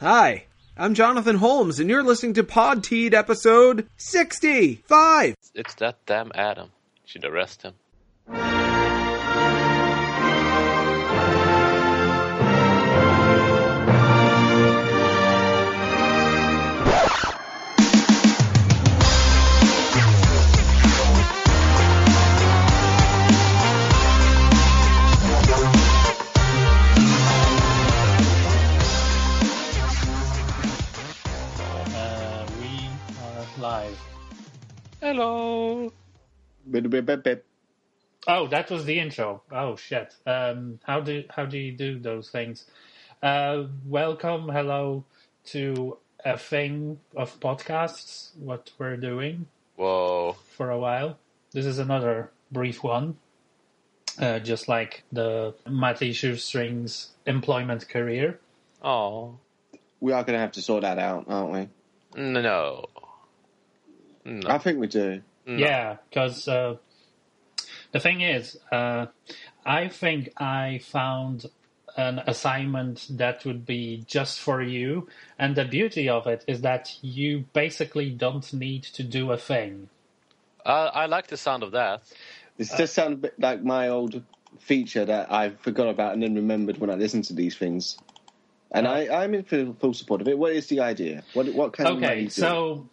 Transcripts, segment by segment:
Hi, I'm Jonathan Holmes, and you're listening to Pod Teed episode 65. It's that damn Adam. Should arrest him. Hello. Bip, bip, bip, bip. Oh, that was the intro. Oh shit. Um, how do how do you do those things? Uh, welcome, hello to a thing of podcasts. What we're doing Whoa. for a while. This is another brief one, uh, just like the Matty Shoestrings employment career. Oh. We are going to have to sort that out, aren't we? No. No. I think we do. no. Yeah, because uh, the thing is, uh, I think I found an assignment that would be just for you, and the beauty of it is that you basically don't need to do a thing. I, I like the sound of that. This does sound a bit like my old feature that I forgot about and then remembered when I listened to these things. And I, I'm in full, full support of it. What is the idea? What what kind of Okay, so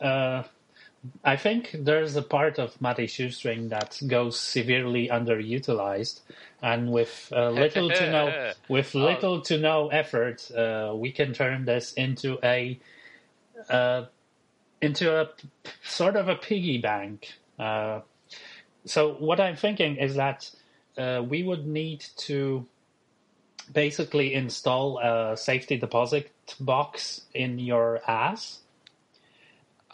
uh, I think there's a part of Matty Shoestring that goes severely underutilized, and with uh, little to no with little to no effort, uh, we can turn this into a uh, into a sort of a piggy bank. Uh, so what I'm thinking is that uh, we would need to basically install a safety deposit box in your ass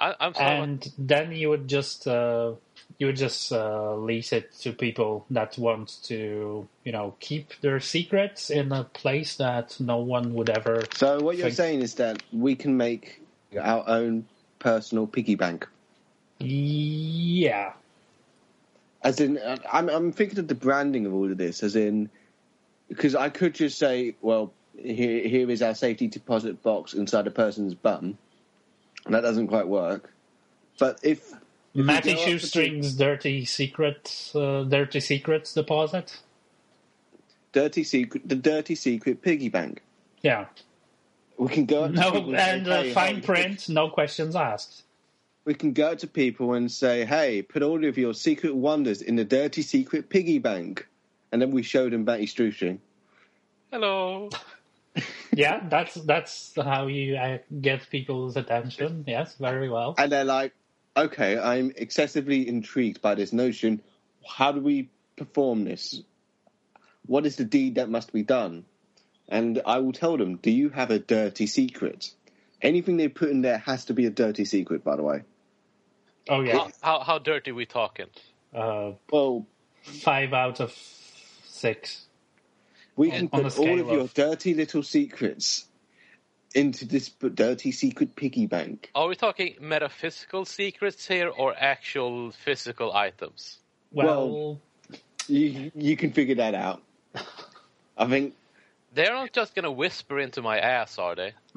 I, I'm sorry. and then you would just uh, you would just uh, lease it to people that want to you know keep their secrets in a place that no one would ever So what you're saying is that we can make our own personal piggy bank. yeah As in, uh, I'm, I'm thinking of the branding of all of this, as in, because I could just say, well, here, here is our safety deposit box inside a person's bum. And that doesn't quite work. But if. if we Matty go up to Shoestrings dirty secret uh, dirty secrets deposit Dirty secret, the dirty secret piggy bank. yeah We can go no people and uh, fine hey, print no questions asked We can go to people and say, "Hey, put all of your secret wonders in the dirty secret piggy bank," and then we show them Batty Strewstring. Hello. yeah that's that's how you uh, get people's attention yes very well And they're like, okay, I'm excessively intrigued by this notion. How do we perform this? What is the deed that must be done? And I will tell them, do you have a dirty secret? Anything they put in there has to be a dirty secret, by the way. oh yeah How, how, how dirty we talking? uh, Well, five out of six we can put all scale of your dirty little secrets into this dirty secret piggy bank. Are we talking metaphysical secrets here or actual physical items? Well, You you can figure that out. I think They're not just gonna whisper into my ass, are they?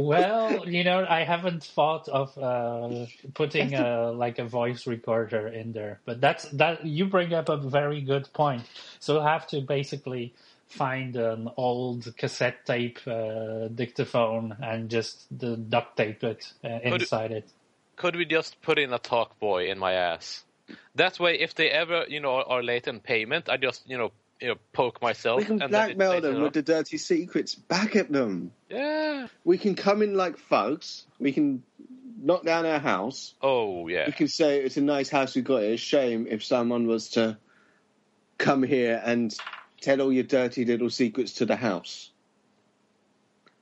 well, you know, I haven't thought of uh, putting a, like a voice recorder in there, but that's that. You bring up a very good point. So we'll have to basically find an old cassette tape uh, dictaphone and just duct tape it uh, inside it. Could we just put in a talk boy in my ass? That way, if they ever, you know, are late in payment, I just, you know, you know, poke myself. we can and blackmail them with the dirty secrets back at them. Yeah. We can come in like thugs. We can knock down our house. Oh yeah. We can say it's a nice house we've got. It's a shame if someone was to come here and tell all your dirty little secrets to the house.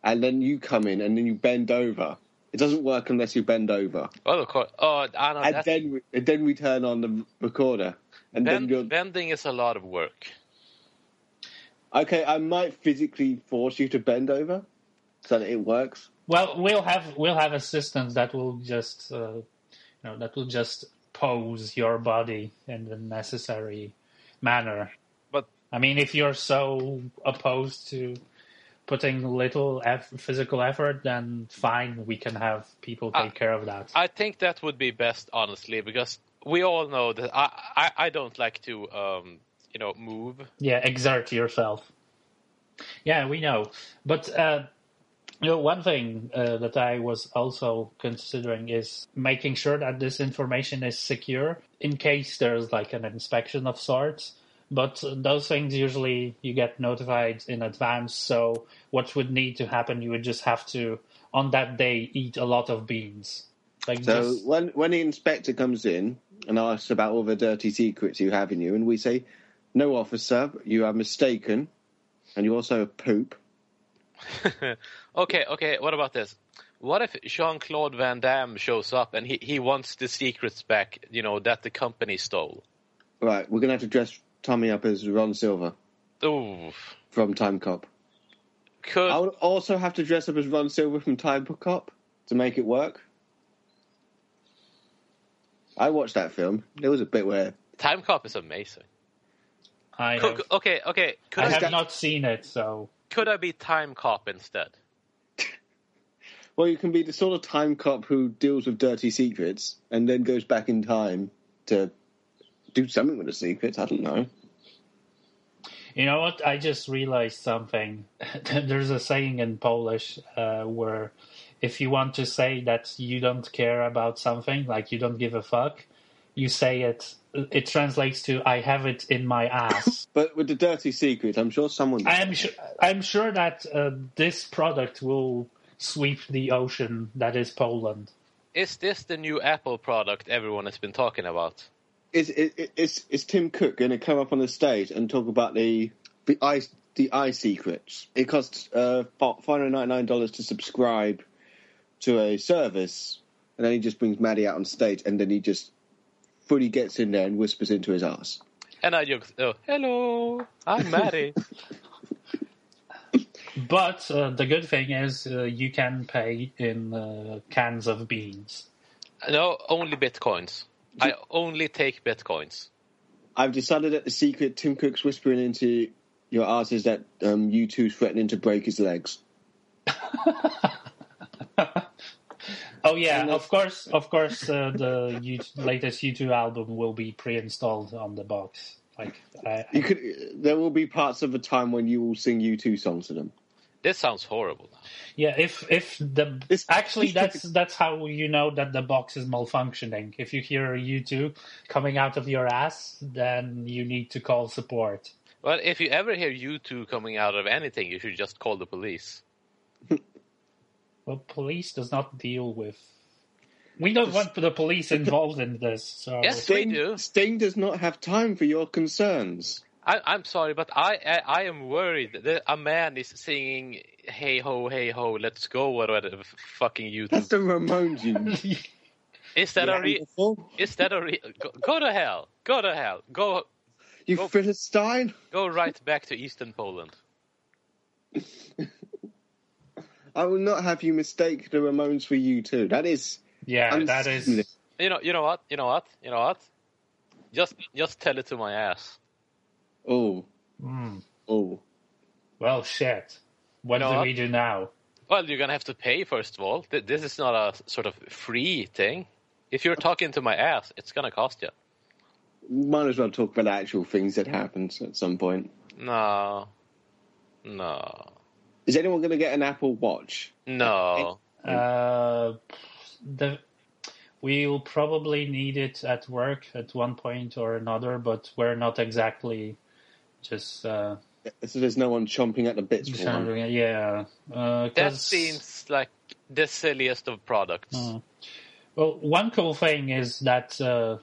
And then you come in and then you bend over. It doesn't work unless you bend over. Oh, of course. Oh, I know. And that's, then we, and then we turn on the recorder. And bend, then you're bending is a lot of work. Okay. I might physically force you to bend over so that it works. Well, we'll have we'll have assistants that will just uh, you know that will just pose your body in the necessary manner. But I mean, if you're so opposed to putting little eff- physical effort, then fine, we can have people take Uh, care of that. I think that would be best, honestly, because we all know that I I, I don't like to um you know move. Yeah, exert yourself. Yeah, we know. But uh, you know, one thing uh, that I was also considering is making sure that this information is secure in case there's like an inspection of sorts. But those things usually you get notified in advance. So what would need to happen? You would just have to on that day eat a lot of beans. Like So just, when when the inspector comes in and asks about all the dirty secrets you have in you, and we say, "No, officer, you are mistaken, and you also poop." okay, okay. What about this? What if Jean Claude Van Damme shows up and he, he wants the secrets back? You know that the company stole. Right, we're gonna have to dress Tommy up as Ron Silver Ooh, from Timecop. could I would also have to dress up as Ron Silver from Timecop to make it work. I watched that film. There was a bit where Timecop is amazing. I Could, have, okay, okay. Could I I, have be, not seen it, so could I be Timecop instead? Well, you can be the sort of time cop who deals with dirty secrets and then goes back in time to do something with the secrets. I don't know. You know what? I just realized something. There's a saying in Polish uh, where if you want to say that you don't care about something, like you don't give a fuck, you say it. It translates to "I have it in my ass." But with the dirty secret, I'm sure someone. I am sure. I'm sure that uh, this product will sweep the ocean that is Poland. Is this the new Apple product everyone has been talking about? Is, is, is, is Tim Cook going to come up on the stage and talk about the the eye the eye secrets? It costs uh, five hundred ninety nine dollars to subscribe to a service, and then he just brings Maddie out on stage, and then he just fully gets in there and whispers into his ass. And I just, oh, hello, I'm Maddie. But uh, the good thing is uh, you can pay in uh, cans of beans. no, only bitcoins. I only take bitcoins. I've decided that the secret Tim Cook's whispering into your ass is that um, U2's threatening to break his legs. Oh yeah, of course, of course. Uh, the U- latest U2 album will be pre-installed on the box. Like, I, You could. There will be parts of the time when you will sing U2 songs to them. This sounds horrible. yeah. If if the This- actually that's that's how you know that the box is malfunctioning. If you hear U2 coming out of your ass, then you need to call support. Well, if you ever hear U2 coming out of anything, you should just call the police. Well, police does not deal with. We don't want the police involved in this. So Yes. Sting, We do. Sting does not have time for your concerns. I, I'm sorry, but I, I I am worried that a man is singing "Hey ho, hey ho, let's go" or whatever fucking you That's the Ramones, you. Is that a re- Neanderthal. Is that a re- go, go to hell? Go to hell. Go You Go- Philistine. go right back to Eastern Poland. I will not have you mistake the Ramones for U2. That is. yeah, that is. unseemly. You know, you know what? You know what? You know what? Just just tell it to my ass. Oh, Mm, oh. well, shit. What No, do I- we do now? Well, you're gonna have to pay first of all. This is not a sort of free thing. If you're talking to my ass, it's gonna cost you. Might as well talk about actual things that happened at some point. No, no, Is anyone going to get an Apple Watch? no. Uh, the we'll probably need it at work at one point or another, but we're not exactly just uh, So there's no one chomping at the bits for one. Yeah, uh, That 'cause- seems like the silliest of products. Mm. Well, one cool thing is that, uh,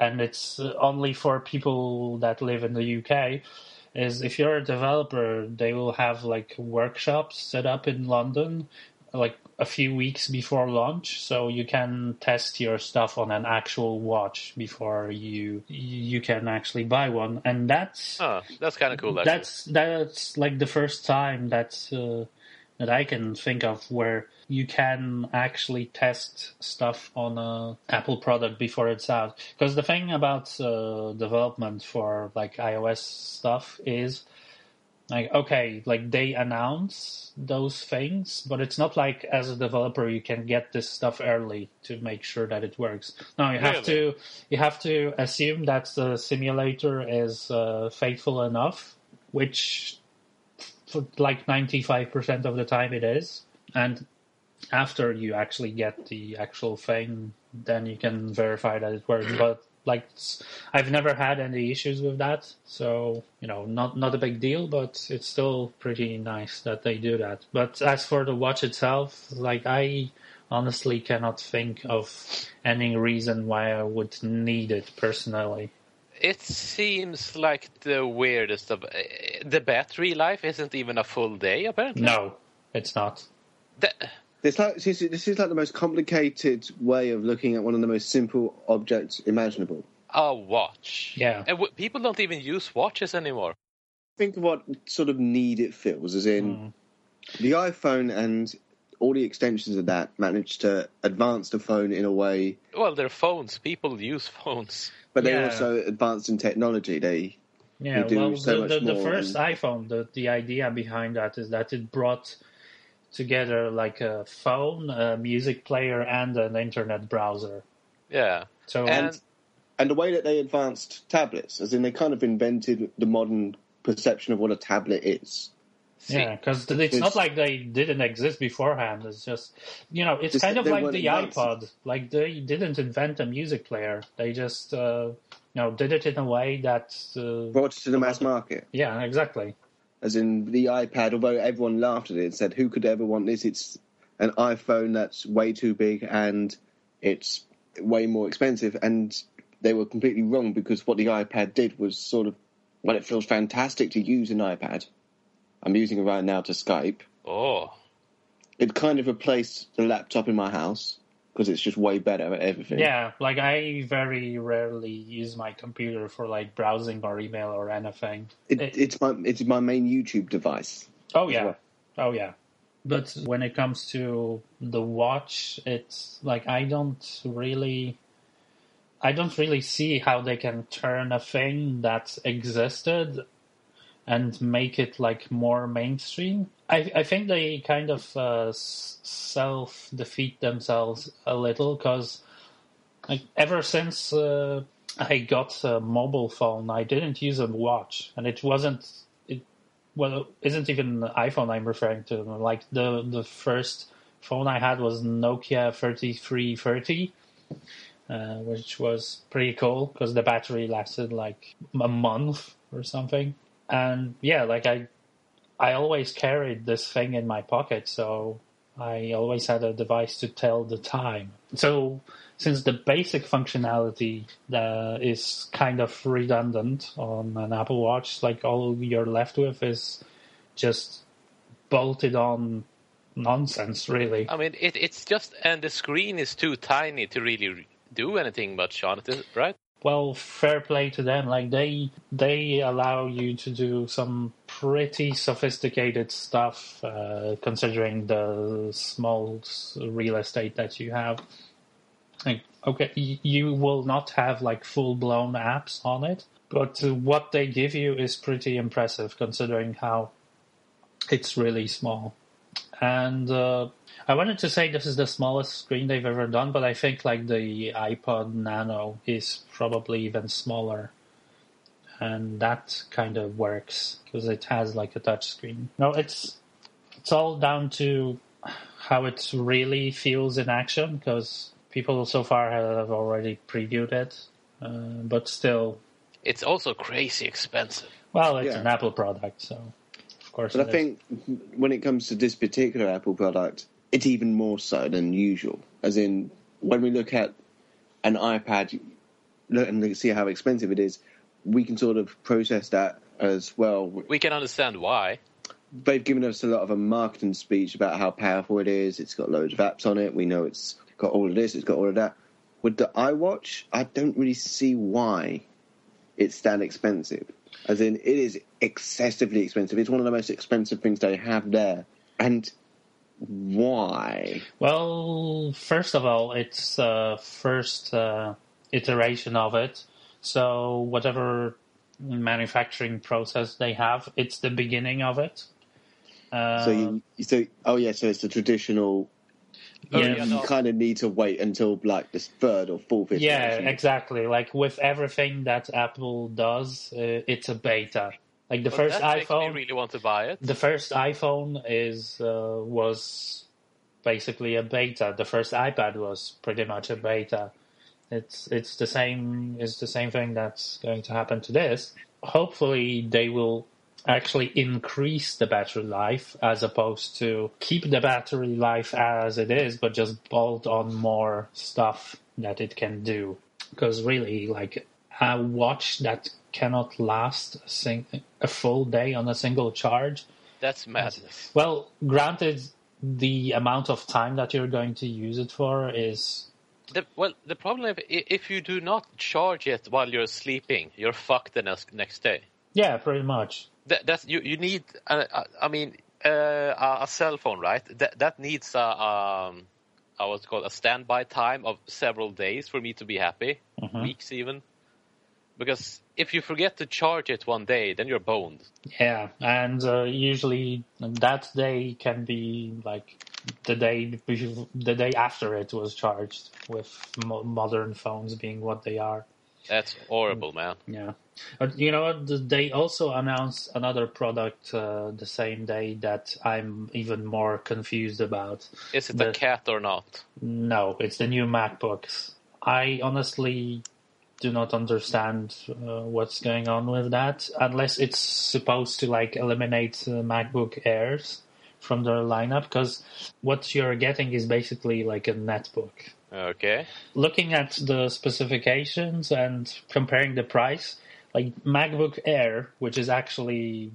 and it's uh, only for people that live in the UK, is if you're a developer, they will have like workshops set up in London, like a few weeks before launch, so you can test your stuff on an actual watch before you you can actually buy one, and that's Oh, that's kind of cool. Actually. that's that's like the first time that uh, that I can think of where you can actually test stuff on a Apple product before it's out. Because the thing about uh, development for like iOS stuff is like okay like they announce those things but it's not like as a developer you can get this stuff early to make sure that it works no you have Really? to you have to assume that the simulator is uh, faithful enough which for like 95% of the time it is and after you actually get the actual thing then you can verify that it works but like I've never had any issues with that, so you know, not not a big deal, but it's still pretty nice that they do that. But as for the watch itself, like I honestly cannot think of any reason why I would need it personally. It seems like the weirdest of. eh, The battery life isn't even a full day, apparently. No, it's not. The- This, like, this, is, this is like the most complicated way of looking at one of the most simple objects imaginable. a watch. Yeah. And w- people don't even use watches anymore. Think of what sort of need it fills, as in mm. the iPhone and all the extensions of that managed to advance the phone in a way, Well, they're phones. People use phones. but they Yeah. also advanced in technology. They Yeah, We well, so the, the, the first and- iPhone, the the idea behind that is that it brought together like a phone, a music player, and an internet browser. Yeah. So And and the way that they advanced tablets, as in they kind of invented the modern perception of what a tablet is. see, Yeah, because it's It's- not like they didn't exist beforehand. It's just, you know, it's Just kind of like the advanced. iPod. Like they didn't invent a music player. They just, uh, you know, did it in a way that, uh, Brought it to the mass market. yeah, exactly. As in the iPad, although everyone laughed at it and said, "Who could ever want this?" It's an iPhone that's way too big and it's way more expensive. And they were completely wrong because what the iPad did was sort of, well, it feels fantastic to use an iPad. I'm using it right now to Skype. oh, It kind of replaced the laptop in my house because it's just way better at everything. Yeah, like I very rarely use my computer for like browsing or email or anything. It, It- it's my it's my main YouTube device. Oh yeah. well. Oh yeah. But when it comes to the watch, it's like I don't really I don't really see how they can turn a thing that existed and make it like more mainstream. I, I think they kind of uh, self defeat themselves a little because like ever since uh, I got a mobile phone, I didn't use a watch, and it wasn't it well it isn't even iPhone I'm referring to. Like the the first phone I had was Nokia thirty three thirty. Uh, which was pretty cool because the battery lasted like a month or something. And yeah, like I, I always carried this thing in my pocket, so I always had a device to tell the time. So since the basic functionality uh, is kind of redundant on an Apple Watch, like all you're left with is just bolted on nonsense, really. I mean, it, it's just, and the screen is too tiny to really do anything much on it, right? Well, fair play to them. Like they they allow you to do some pretty sophisticated stuff, uh, considering the small real estate that you have. Like, okay, you will not have like full blown apps on it, but what they give you is pretty impressive, considering how it's really small. And uh, I wanted to say this is the smallest screen they've ever done, but I think like the iPod Nano is probably even smaller, and that kind of works because it has like a touch screen. No, it's it's all down to how it really feels in action because people so far have already previewed it, uh, but still, It's also crazy expensive. well, it's Yeah. an Apple product, so of course. But I is. think when it comes to this particular Apple product, it's even more so than usual. As in, when we look at an iPad look and see how expensive it is, we can sort of process that as well. We can understand why. They've given us a lot of a marketing speech about how powerful it is. It's got loads of apps on it. We know it's got all of this. It's got all of that. With the iWatch, I don't really see why it's that expensive. As in, it is excessively expensive. It's one of the most expensive things they have there. And Why? Well, first of all, it's uh, first uh, iteration of it. So whatever manufacturing process they have, it's the beginning of it. Uh, So you, so oh yeah, so it's the traditional. Oh, Yeah. yeah, you no. kind of need to wait until like this third or fourth yeah, exactly. Like with everything that Apple does, uh, it's a beta. Like the Well, first that makes me iPhone, really want to buy it. the first iPhone is uh, was basically a beta. The first iPad was pretty much a beta. It's it's the same it's the same thing that's going to happen to this. Hopefully they will actually increase the battery life as opposed to keep the battery life as it is but just bolt on more stuff that it can do. Because really like a watch that cannot last a, sing- a full day on a single charge That's madness. well, granted, the amount of time that you're going to use it for is The, well, the problem is i- if you do not charge it while you're sleeping, you're fucked the next, next day. yeah, pretty much. That, that's you. You need. Uh, uh, I mean, uh, a a cell phone, right? That that needs a um, uh, what's called a standby time of several days for me to be happy, weeks even. Because if you forget to charge it one day, then you're boned. Yeah, and uh, usually that day can be like the day the day after it was charged, with mo- modern phones being what they are. That's horrible, man. Yeah, but you know what? They also announced another product uh, the same day that I'm even more confused about. Is it The- a cat or not? No, it's the new MacBooks. I honestly do not understand uh, what's going on with that, unless it's supposed to like eliminate uh, MacBook Airs from their lineup. Because what you're getting is basically like a netbook. Okay. Looking at the specifications and comparing the price, like MacBook Air, which is actually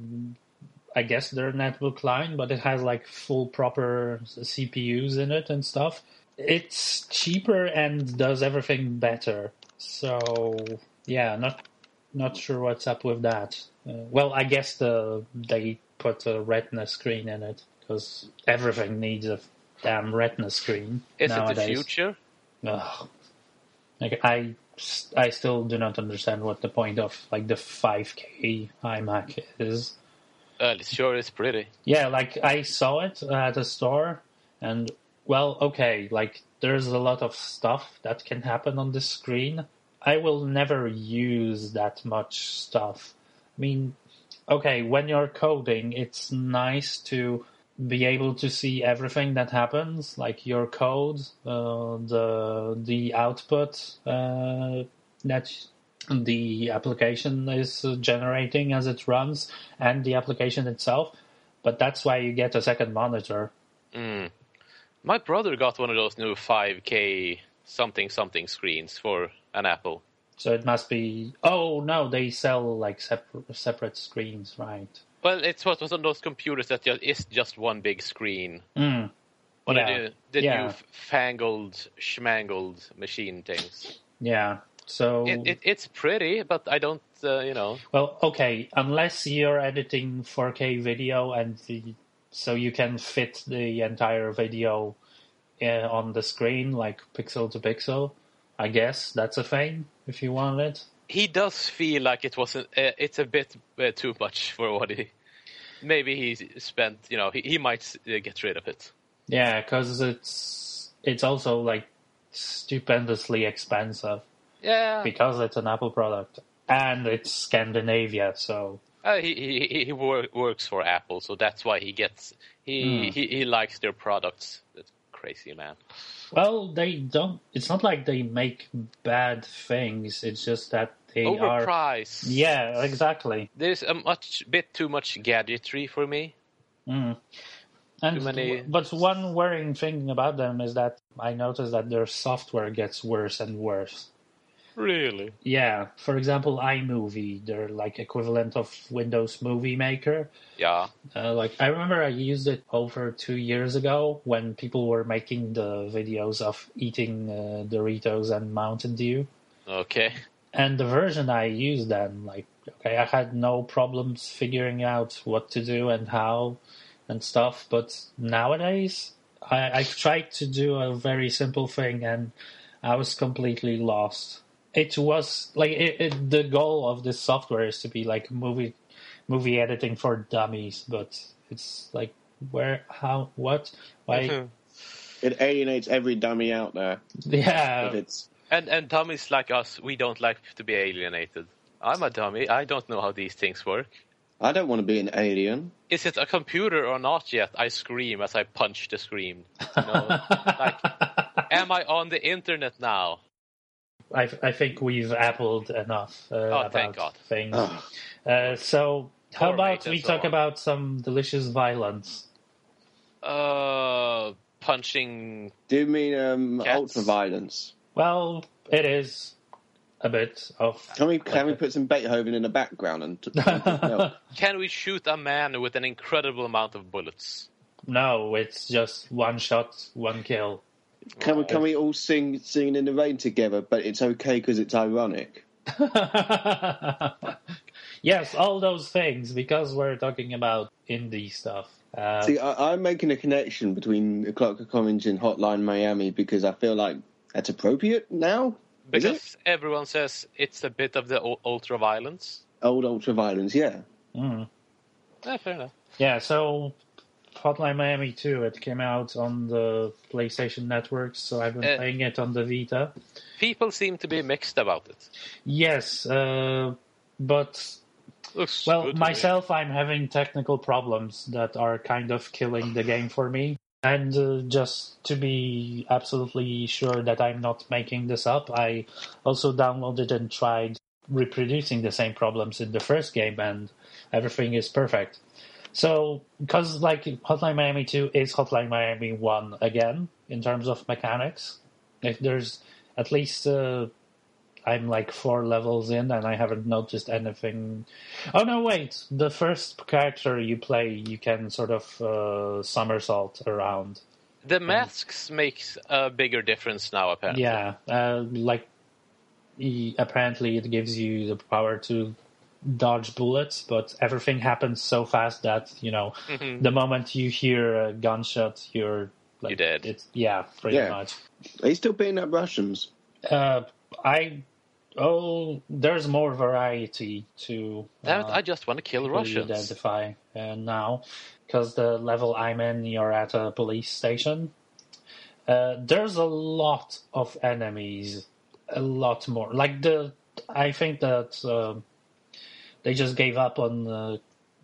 I guess their netbook line, but it has like full proper CPUs in it and stuff. It's cheaper and does everything better. So yeah, not not sure what's up with that. Uh, well, I guess the they put a Retina screen in it because everything needs a damn Retina screen Is nowadays. it the future? Ugh. Like I, I still do not understand what the point of like the 5K iMac is. Well, it sure is pretty. Yeah, like I saw it at a store, and well, okay, like there's a lot of stuff that can happen on the screen. I will never use that much stuff. I mean, okay, when you're coding, it's nice to be able to see everything that happens, like your code, uh, the the output uh, that the application is generating as it runs, and the application itself. But that's why you get a second monitor. Mm. My brother got one of those new 5K something something screens for an Apple. So it must be. Oh no, they sell like separate separate screens, right? Well, it's what was on those computers that just is just one big screen. Mm. Yeah. the, the Yeah. new fangled, schmangled machine things? Yeah. So It, it, it's pretty, but I don't, uh, you know. Well, okay, unless you're editing 4K video and the, so you can fit the entire video uh, on the screen, like pixel to pixel. I guess that's a thing if you want it. He does feel like it wasn't. Uh, it's a bit uh, too much for what he. Maybe he spent. You know, he, he might uh, get rid of it. Yeah, because it's it's also like stupendously expensive Yeah, because it's an Apple product and it's Scandinavia, so uh, he he, he wor- works for Apple, so that's why he gets. He he, he likes their products. That's crazy, man. well they don't. It's not like they make bad things. It's just that they are. Overpriced. Yeah, exactly. There's a much bit too much gadgetry for me. Mm. And Too many- but one worrying thing about them is that I noticed that their software gets worse and worse. Really? Yeah, for example, iMovie, they're like equivalent of Windows Movie Maker. Yeah. Uh, like I remember I used it over two years ago when people were making the videos of eating uh, Doritos and Mountain Dew. Okay. And the version I used then, like, okay, I had no problems figuring out what to do and how. and stuff. But nowadays, I, I've tried to do a very simple thing, and I was completely lost. It was like it, it, the goal of this software is to be like movie movie editing for dummies, but it's like where, how, what, why? Mm-hmm. It alienates every dummy out there. Yeah, If it's And and dummies like us, we don't like to be alienated. I'm a dummy. I don't know how these things work. I don't want to be an alien. Is it a computer or not yet? I scream as I punch the screen. You know, like, am I on the internet now? I, I think we've appled enough uh, Oh, about thank God. things. Uh, so, how Poor about we so talk on. about some delicious violence? Uh, punching. Do you mean um, ultra violence? Well, it is a bit of. Can we can we put some Beethoven in the background and t- Can we shoot a man with an incredible amount of bullets? No, it's just one shot, one kill. can we can we all sing singing in the rain together? But it's okay because it's ironic. yes, all those things because we're talking about indie stuff. Uh, See, I, I'm making a connection between the Clockwork Orange and Hotline Miami because I feel like that's appropriate now. Because everyone says it's a bit of the ultra violence. Old ultra violence, yeah. mm. Yeah, fair enough. Yeah, so Hotline Miami 2, it came out on the PlayStation Network, so I've been Uh, playing it on the Vita. People seem to be mixed about it. Yes, uh, but Looks well, good me. myself, I'm having technical problems that are kind of killing the game for me. And uh, just to be absolutely sure that I'm not making this up, I also downloaded and tried reproducing the same problems in the first game, and everything is perfect. So, because like Hotline Miami 2 is Hotline Miami 1 again in terms of mechanics, if there's at least uh, I'm like four levels in and I haven't noticed anything. Oh no, wait! The first character you play, you can sort of uh, somersault around. The masks makes a bigger difference now, apparently. Yeah, uh, like he, apparently it gives you the power to dodge bullets, but everything happens so fast that you know Mhm. the moment you hear a gunshot, you're like You're dead. It's yeah, pretty Yeah. much. Are you still beating up Russians? Uh, I oh, there's more variety to. Uh, I just want to kill Russians. identify uh, now because the level I'm in, you're at a police station. Uh, there's a lot of enemies, a lot more. Like the, I think that um they just gave up on uh,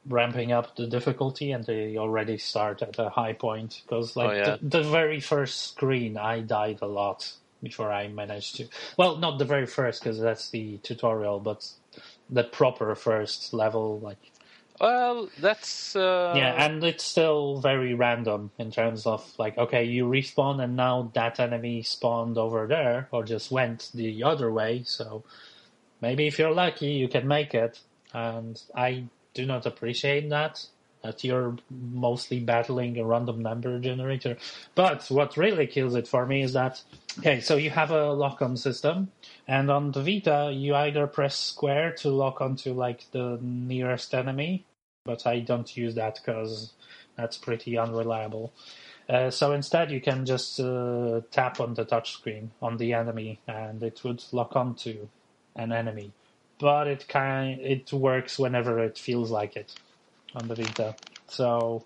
ramping up the difficulty, and they already start at a high point. Because like Oh, yeah. the, the very first screen, I died a lot before I managed to. Well, not the very first, because that's the tutorial, but the proper first level, like Well, that's uh, yeah, and it's still very random in terms of like, okay, you respawn and now that enemy spawned over there or just went the other way. So maybe if you're lucky, you can make it. And I do not appreciate that. That you're mostly battling a random number generator. But what really kills it for me is that, okay, so you have a lock on system, and on the Vita, you either press square to lock onto like the nearest enemy, but I don't use that because that's pretty unreliable. Uh, so instead, you can just uh, tap on the touchscreen on the enemy, and it would lock onto an enemy. But it kind it works whenever it feels like it on the Vita. So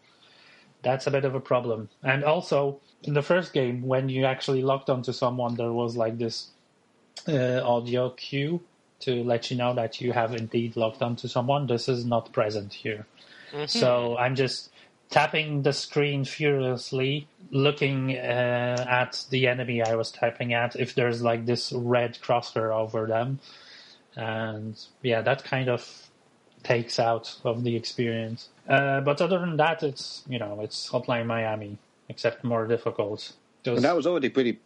that's a bit of a problem. And also, in the first game, when you actually locked onto someone, there was like this uh, audio cue to let you know that you have indeed locked onto someone. This is not present here. So I'm just tapping the screen furiously, looking uh, at the enemy I was tapping at. If there's like this red crosshair over them, and yeah, that kind of takes out of the experience. Uh, but other than that, it's you know it's Hotline Miami, except more difficult. And that was already pretty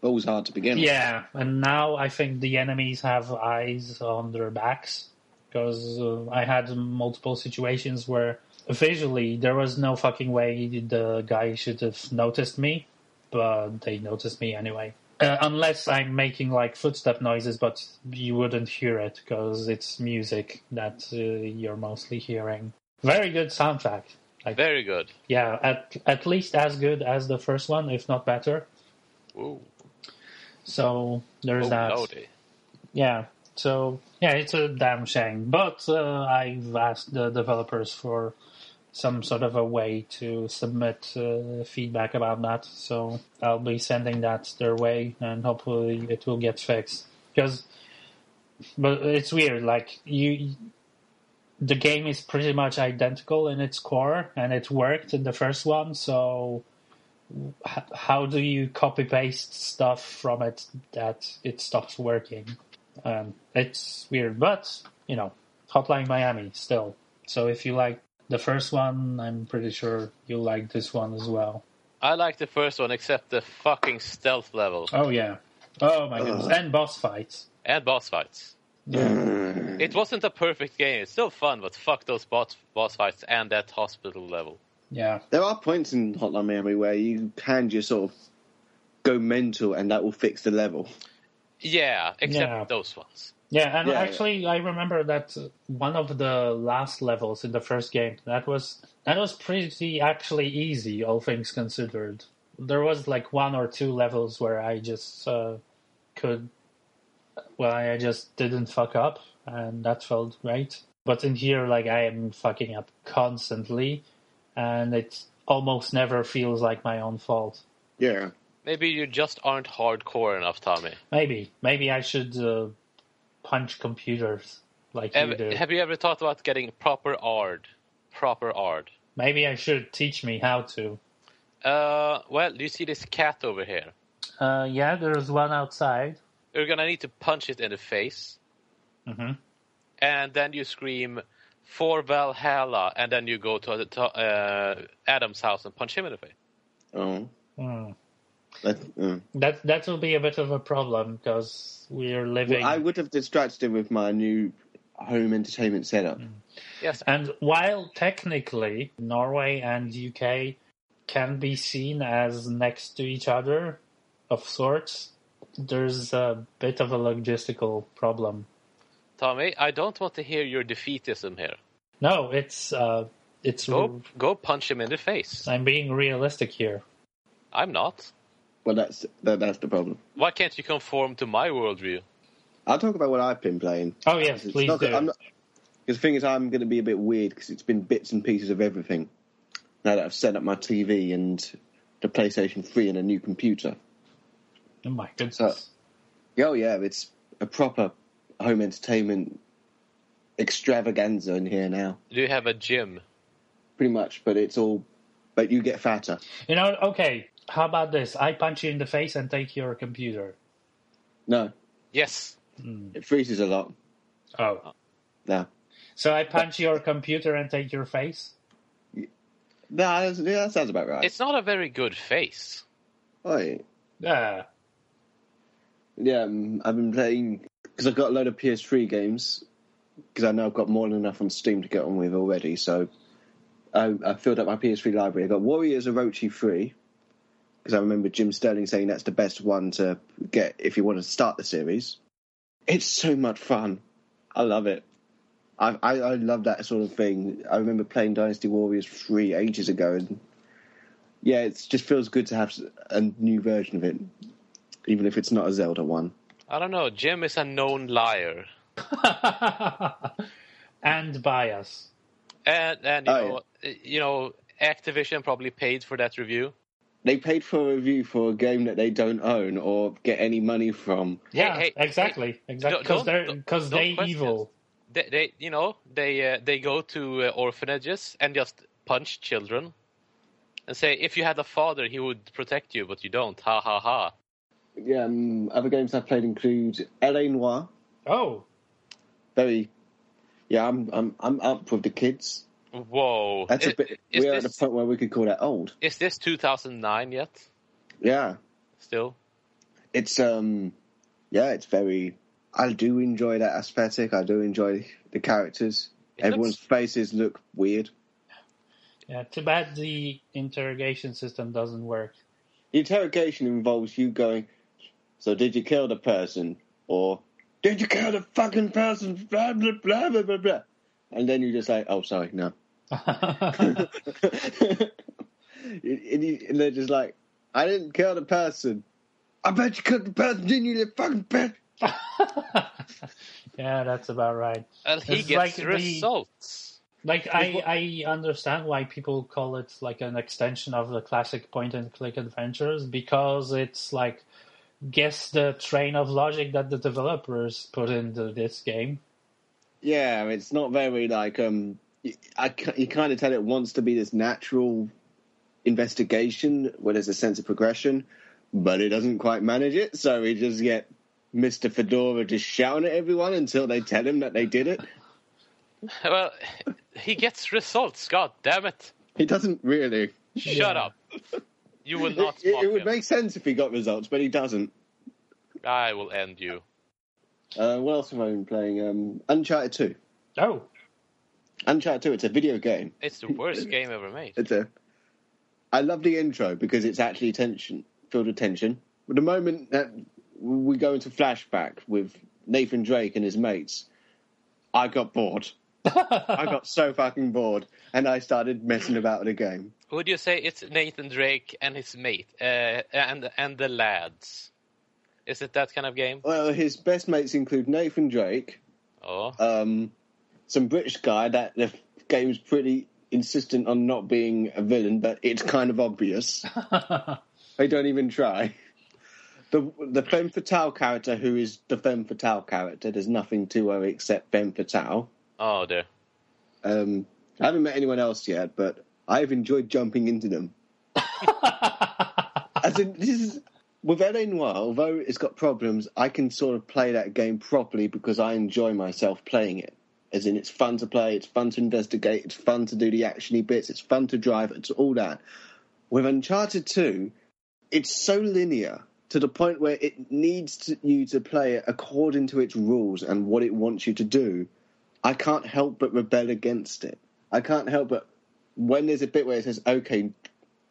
balls hard to begin with. yeah, and now I think the enemies have eyes on their backs because uh, I had multiple situations where visually there was no fucking way the guy should have noticed me, but they noticed me anyway. Uh, unless I'm making like footstep noises, but you wouldn't hear it because it's music that uh, you're mostly hearing. Very good soundtrack. Like, Very good. yeah, at at least as good as the first one, if not better. Ooh, So there's oh, that. lordy. Yeah. So yeah, it's a damn shame. But uh, I've asked the developers for some sort of a way to submit uh, feedback about that. So I'll be sending that their way, and hopefully it will get fixed. Because, but it's weird. Like you, the game is pretty much identical in its core, and it worked in the first one. So how do you copy paste stuff from it that it stops working? Um, it's weird, but you know, Hotline Miami still. So if you like the first one, I'm pretty sure you'll like this one as well. I like the first one, except the fucking stealth level Oh yeah. Oh my goodness. And boss fights. and boss fights. Mm. It wasn't a perfect game. It's still fun, but fuck those boss boss fights and that hospital level. Yeah. There are points in Hotline Miami where you can just sort of go mental and that will fix the level. Yeah, except Yeah. those ones. Yeah, and Yeah, actually, I remember that one of the last levels in the first game that was that was pretty actually easy, all things considered. There was like one or two levels where I just uh, could, well, I just didn't fuck up, and that felt great. But in here, like I am fucking up constantly, and it almost never feels like my own fault. Yeah. Maybe you just aren't hardcore enough, Tommy. Maybe, maybe I should uh, punch computers like you Have, do. have you ever thought about getting proper art? Proper art. Maybe I should teach me how to. Uh, well, do you see this cat over here? Uh, yeah, there's one outside. You're gonna need to punch it in the face, Mm-hmm. and then you scream for Valhalla, and then you go to, to uh, Adam's house and punch him in the face. Oh. Mm. That, uh. That that will be a bit of a problem because we're living. Well, I would have distracted him with my new home entertainment setup. Yes, And while technically Norway and UK can be seen as next to each other, of sorts, there's a bit of a logistical problem. Tommy, I don't want to hear your defeatism here. No, it's uh, it's. Go, go punch him in the face. I'm being realistic here. I'm not. Well, that's that, that's the problem. Why can't you conform to my worldview? I'll talk about what I've been playing. Oh yes, It's please not, do. I'm not, because the thing is, I'm going to be a bit weird because it's been bits and pieces of everything. Now that I've set up my TV and the PlayStation 3 and a new computer. oh my goodness. So- Oh yeah, it's a proper home entertainment extravaganza in here now, Do you have a gym? pretty much. But it's all, but you get fatter. You know, okay. How about this? I punch you in the face and take your computer. No, Yes. it freezes a lot. Oh. No, So I punch your computer and take your face? no, that's, yeah, that sounds about right. It's not a very good face. Oi. Yeah. Yeah, um, I've been playing because I've got a load of PS3 games because I know I've got more than enough on Steam to get on with already. So I, I filled up my PS3 library. I got Warriors Orochi 3 because I remember Jim Sterling saying that's the best one to get if you want to start the series. It's so much fun. I love it. I, I, I love that sort of thing. I remember playing Dynasty Warriors 3 ages ago, and yeah, it just feels good to have a new version of it, even if it's not a Zelda one. I don't know. Jim is a known liar. and bias. And and you Oh, know you know Activision probably paid for that review. They paid for a review for a game that they don't own or get any money from. Yeah, hey, exactly. exactly. Because don't- they're don't- because they question evil. They, they you know they uh, they go to uh, orphanages and just punch children and say if you had a father he would protect you but you don't. Ha ha ha. Yeah, um, other games I've played include L.A. Noire. Oh, Very, yeah, I'm I'm I'm up with the kids. Whoa. That's Is- a bit. We're at the this- point where we could call that old. Is this 2009 yet? Yeah, Still? it's um, yeah, it's very. I do enjoy that aesthetic. I do enjoy the characters. It Everyone's looks- faces look weird. yeah. Too bad the interrogation system doesn't work. The interrogation involves you going, "So did you kill the person?" or "Did you kill the fucking person?" Blah blah blah blah blah blah. And then you just like, "Oh, sorry, no." and, he, and they're just like, I didn't kill the person. I bet you killed the person, didn't you, you fucking bitch? yeah, that's about right. Well, he It's gets like the- results. Like I, I understand why people call it like an extension of the classic point and click adventures because it's like guess the train of logic that the developers put into this game. Yeah, it's not very like um. I ca- you kind of tell it wants to be this natural investigation where there's a sense of progression, but it doesn't quite manage it. So we just get Mister Fedora just shouting at everyone until they tell him that they did it. Well, he gets results. God damn it! He doesn't really. Shut up. You will not. It, mock it would him. make sense if he got results, but he doesn't. I will end you. Uh, what else have I been playing? Um, Uncharted Two. Oh, Uncharted Two. It's a video game. It's the worst game ever made. It's a. I love the intro because it's actually tension, filled with tension. But the moment that we go into flashback with Nathan Drake and his mates, I got bored. I got so fucking bored, and I started messing about with the game. Would you say it's Nathan Drake and his mate, uh, and and the lads? Is it that kind of game? Well, his best mates include Nathan Drake, Oh, um, some British guy that the game's pretty insistent on not being a villain, but it's kind of obvious. They don't even try. The the femme fatale character, who is the femme fatale character, there's nothing to her except femme fatale. oh dear. Um, I haven't met anyone else yet, but I've enjoyed jumping into them. As in, this is with L.A. Noire, although it's got problems, I can sort of play that game properly because I enjoy myself playing it. As in, it's fun to play, it's fun to investigate, it's fun to do the actiony bits, it's fun to drive, it's all that. With Uncharted 2, it's so linear to the point where it needs to, you to play it according to its rules and what it wants you to do. I can't help but rebel against it. I can't help but when there's a bit where it says, "Okay,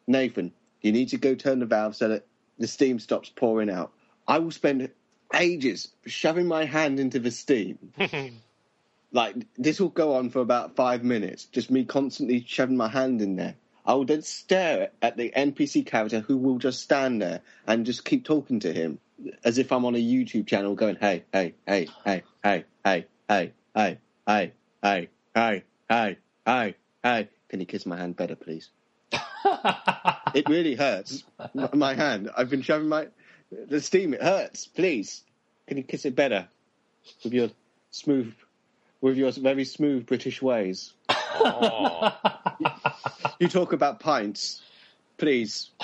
Nathan, you need to go turn the valve so that the steam stops pouring out." I will spend ages shoving my hand into the steam. like this will go on for about five minutes, just me constantly shoving my hand in there. I will then stare at the NPC character who will just stand there and just keep talking to him as if I'm on a YouTube channel going, hey, hey, hey, hey, hey, hey, hey, hey, hey, hey, hey, hey, hey, hey. Can you kiss my hand better, please? It really hurts. My hand. I've been shoving my the steam. It hurts. Please, can you kiss it better with your smooth, with your very smooth British ways? Oh. You talk about pints, please.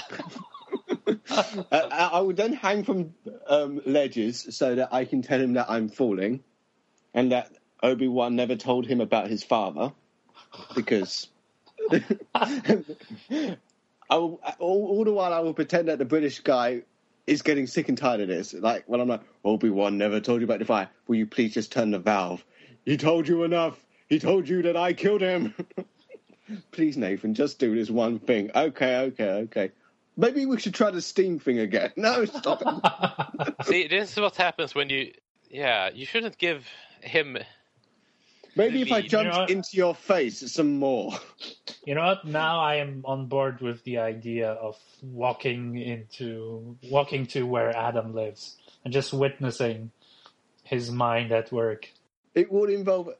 uh, I would then hang from um, ledges so that I can tell him that I'm falling, and that Obi Wan never told him about his father, because I will, all, all the while I will pretend that the British guy is getting sick and tired of this. Like when I'm like, Obi Wan never told you about the fire. Will you please just turn the valve? He told you enough. He told you that I killed him. please, Nathan, just do this one thing. Okay, okay, okay. Maybe we should try the steam thing again. No, stop it. See, this is what happens when you. Yeah, you shouldn't give him. Maybe if I You jumped know into your face some more. You know what? Now I am on board with the idea of walking into walking to where Adam lives and just witnessing his mind at work. It would involve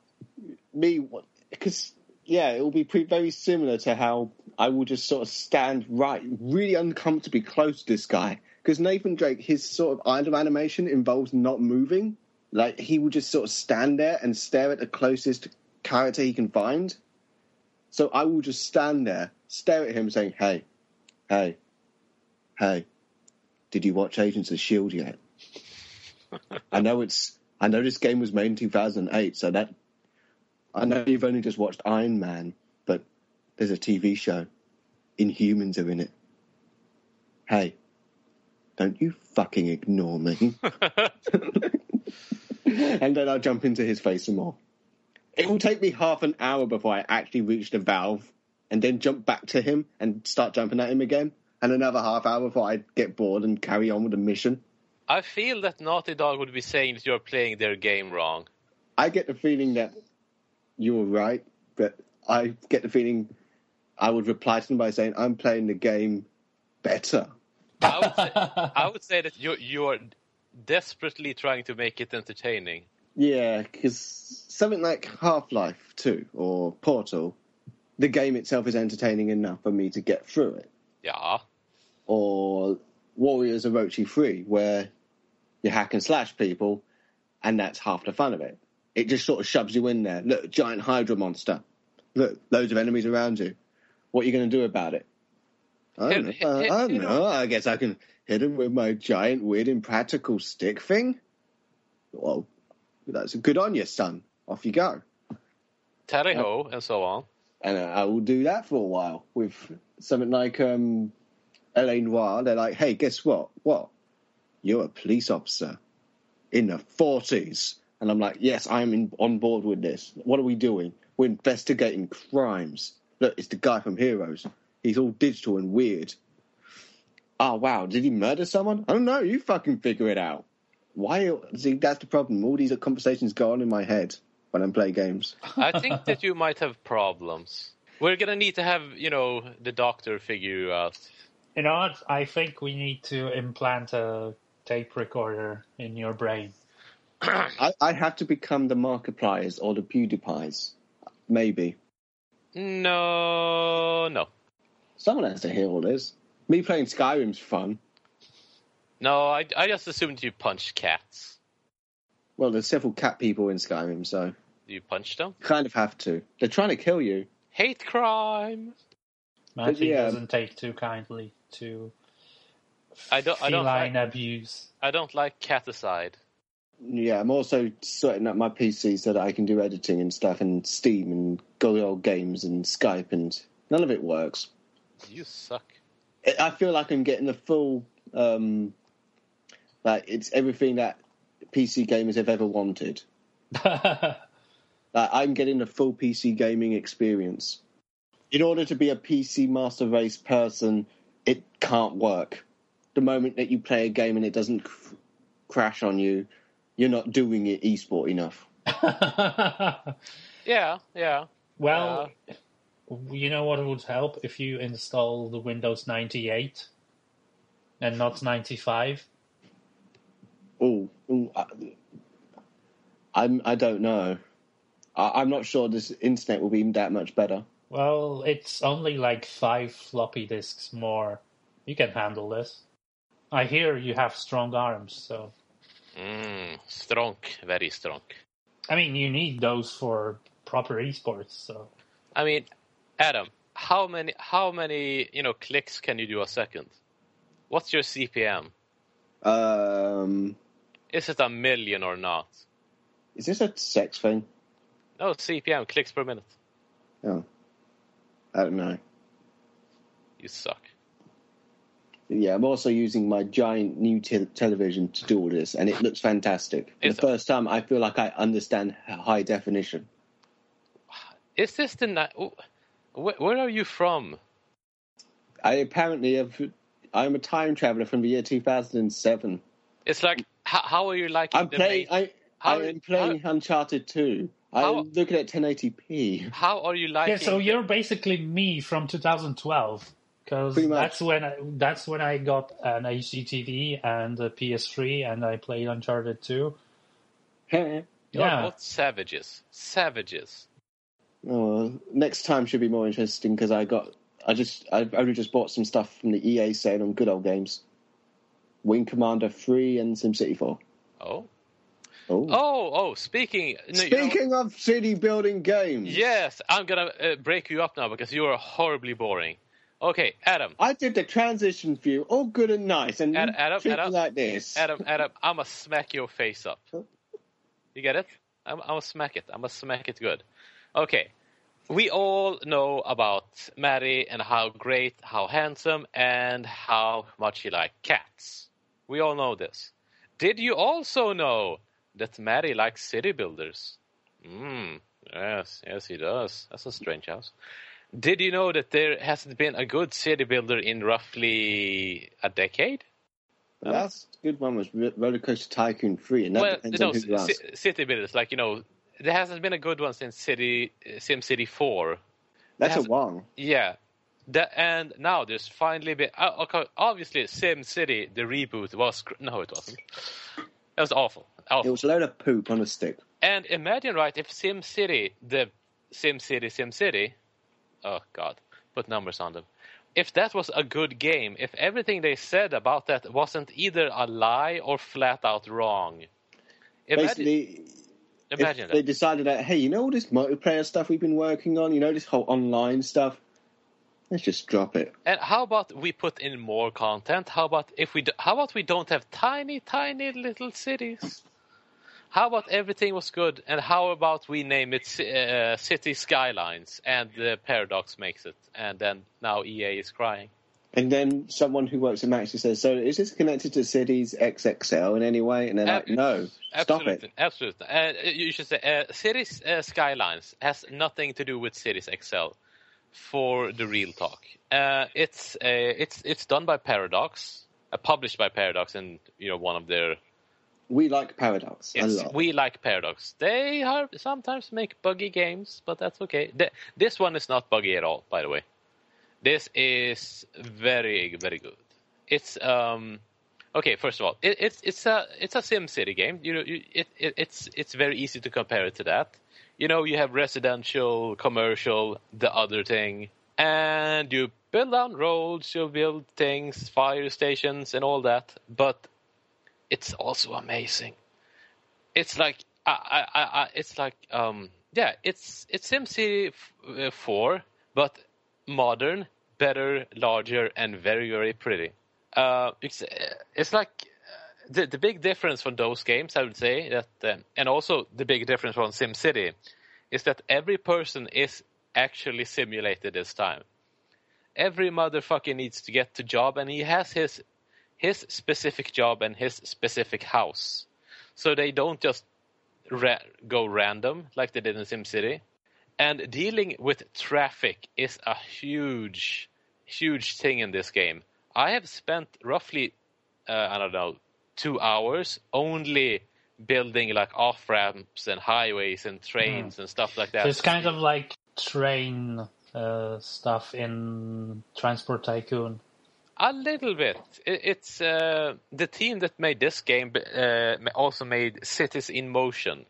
me because yeah, it will be pre- very similar to how I will just sort of stand right, really uncomfortably close to this guy. Because Nathan Drake, his sort of idle animation involves not moving. Like he will just sort of stand there and stare at the closest character he can find. So I will just stand there, stare at him, saying, "Hey, hey, hey, did you watch Agents of Shield yet?" I know it's. I know this game was made in 2008, so that I know you've only just watched Iron Man, but there's a TV show. Inhumans are in it. Hey, don't you fucking ignore me. and then I'll jump into his face some more. It will take me half an hour before I actually reach the valve and then jump back to him and start jumping at him again. And another half hour before I get bored and carry on with the mission. I feel that Naughty Dog would be saying that you're playing their game wrong. I get the feeling that you were right, but I get the feeling I would reply to them by saying, "I'm playing the game better." I would say, I would say that you you are desperately trying to make it entertaining. Yeah, because something like Half Life 2 or Portal, the game itself is entertaining enough for me to get through it. Yeah. Or Warriors of Orochi 3, where you hack and slash people, and that's half the fun of it. It just sort of shoves you in there. Look, giant Hydra monster. Look, loads of enemies around you. What are you going to do about it? I don't, Hit- know. hit- I, don't know. I guess I can hit him with my giant, weird, impractical stick thing. Well, that's good on you, son. Off you go. Tally ho, and so on. and I will do that for a while with something like um, L.A. Noire. They're like, "Hey, guess what? What? You're a police officer in the '40s," and I'm like, "Yes, I'm in, on board with this. What are we doing? We're investigating crimes. Look, it's the guy from Heroes. He's all digital and weird. Oh wow, did he murder someone? I don't know. You fucking figure it out. Why? See, that's the problem. All these conversations go on in my head when I'm playing games. I think that you might have problems. We're gonna need to have, you know, the doctor figure you out. You know what? I think we need to implant a tape recorder in your brain. I, I have to become the Markipliers or the PewDiePies. Maybe. No, no, Someone has to hear all this. Me playing Skyrim's fun. no. I, I just assumed you punched cats. Well, there's several cat people in Skyrim, so you punch them? kind of have to. They're trying to kill you. Hate crime. Matthew yeah. doesn't take too kindly to I don't- I don't like- abuse. I don't like caticide. Yeah, I'm also sorting up my PC so that I can do editing and stuff and Steam and go old games and Skype and none of it works. You suck. I- I feel like I'm getting the full, um, like it's everything that PC gamers have ever wanted. Like, I'm getting the full PC gaming experience. In order to be a PC master race person, it can't work. The moment that you play a game and it doesn't cr- crash on you, you're not doing it esport enough. Yeah, yeah. well, you know what would help if you install the Windows 98 and not 95? Oh, I, I'm. I don't know. I, I'm not sure this internet will be that much better. Well, it's only like five floppy disks more. You can handle this. I hear you have strong arms, so Mm, strong, very strong. I mean, you need those for proper esports. So I mean, Adam, how many how many you know clicks can you do a second? What's your CPM? Um, Is it a million or not? is this a sex thing? No, CPM, clicks per minute. Oh, I don't know. You suck. Yeah, I'm also using my giant new te- television to do all this, and it looks fantastic. For the first time, I feel like I understand high definition. Is this the ni- oh, where, where are you from? I apparently have. I'm a time traveler from the year 2007. It's like how, how are you liking I'm the playing. main- I, how- I am playing Uncharted 2. How- I'm looking at 1080p. How are you liking? yeah, so you're basically me from 2012 because that's when I, that's when I got an HDTV and a PS3 and I played Uncharted 2. Yeah. both savages. Savages. Oh, next time should be more interesting because I got. I just. I've only just bought some stuff from the EA sale on Good Old Games. Wing Commander 3 and SimCity 4. Oh, Oh. oh, oh! Speaking. no, you know? Speaking of city building games. Yes, I'm gonna uh, break you up now because you are horribly boring. Okay, Adam, I did the transition for you, all good and nice, and Ad- Adam, Adam, like this. Adam, Adam, I'ma smack your face up. You get it? I'm, I'ma smack it. I'ma smack it good. Okay, we all know about Matty and how great, how handsome, and how much he likes cats. We all know this. Did you also know that Matty likes city builders? Mm, yes, yes, he does. That's a strange house. Did you know that there hasn't been a good city builder in roughly a decade? The last good one was Ro- Roller Coaster Tycoon 3, and that well, depends no, on who you ask. city builders, like you know, there hasn't been a good one since City SimCity 4. That's a has- one. Yeah, That, and now there's finally been uh, okay, obviously Sim City the reboot was no it wasn't it was awful, awful. It was a load of poop on a stick. And imagine right if Sim City the Sim City Sim City oh god put numbers on them if that was a good game if everything they said about that wasn't either a lie or flat out wrong imagine, Basically, imagine they decided that hey you know all this multiplayer stuff we've been working on you know this whole online stuff Let's just drop it. And how about we put in more content? How about if we do, how about we don't have tiny, tiny little cities? How about everything was good? And how about we name it uh, City Skylines and uh, Paradox makes it, and then now EA is crying. And then someone who works at Maxis says, "So is this connected to Cities XXL in any way?" And they're like, "No, stop it." Absolutely, uh, you should say uh, Cities uh, Skylines has nothing to do with Cities XL for the real talk. Uh, it's uh, it's it's done by Paradox, uh, published by Paradox, and you know one of their. We like Paradox. Yes, we like Paradox. They are, sometimes make buggy games, but that's okay. The, this one is not buggy at all, by the way. This is very very good. It's um okay. First of all, it, it's it's a it's a Sim City game. You know, you, it, it it's it's very easy to compare it to that you know, you have residential, commercial, the other thing, and you build on roads, you build things, fire stations, and all that. But it's also amazing. It's like I, I, I it's like um, yeah, it's it's SimCity uh, 4, but modern, better, larger, and very very pretty. Uh, it's it's like the the big difference from those games, I would say that, uh, and also the big difference from SimCity, is that every person is actually simulated this time. Every motherfucker needs to get to job, and he has his his specific job and his specific house, so they don't just ra- go random like they did in SimCity. And dealing with traffic is a huge, huge thing in this game. I have spent roughly, uh, I don't know, two hours only building like off ramps and highways and trains mm. and stuff like that. So it's kind of like train uh, stuff in Transport Tycoon. A little bit. It's uh, the team that made this game uh, also made Cities in Motion,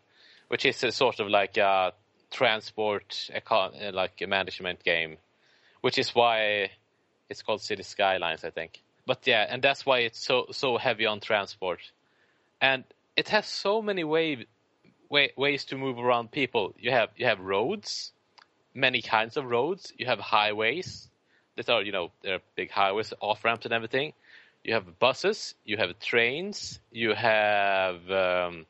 which is a sort of like a transport uh, like a management game, which is why it's called City Skylines, I think. But yeah, and that's why it's so so heavy on transport. And it has so many way, way, ways to move around people. You have you have roads, many kinds of roads. You have highways that are you know they're big highways, off ramps and everything. You have buses, you have trains, you have um,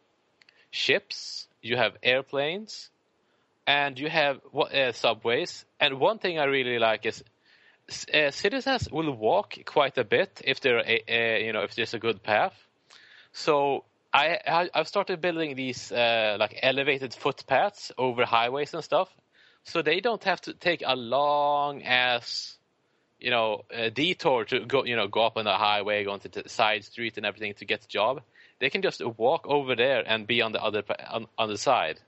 ships, you have airplanes, and you have uh, subways. And one thing I really like is uh, citizens will walk quite a bit if they're a, a, you know if there's a good path. So I, I have started building these uh, like elevated footpaths over highways and stuff, so they don't have to take a long ass, you know, a detour to go you know go up on the highway, go into the side street and everything to get the job. They can just walk over there and be on the other on, on the side,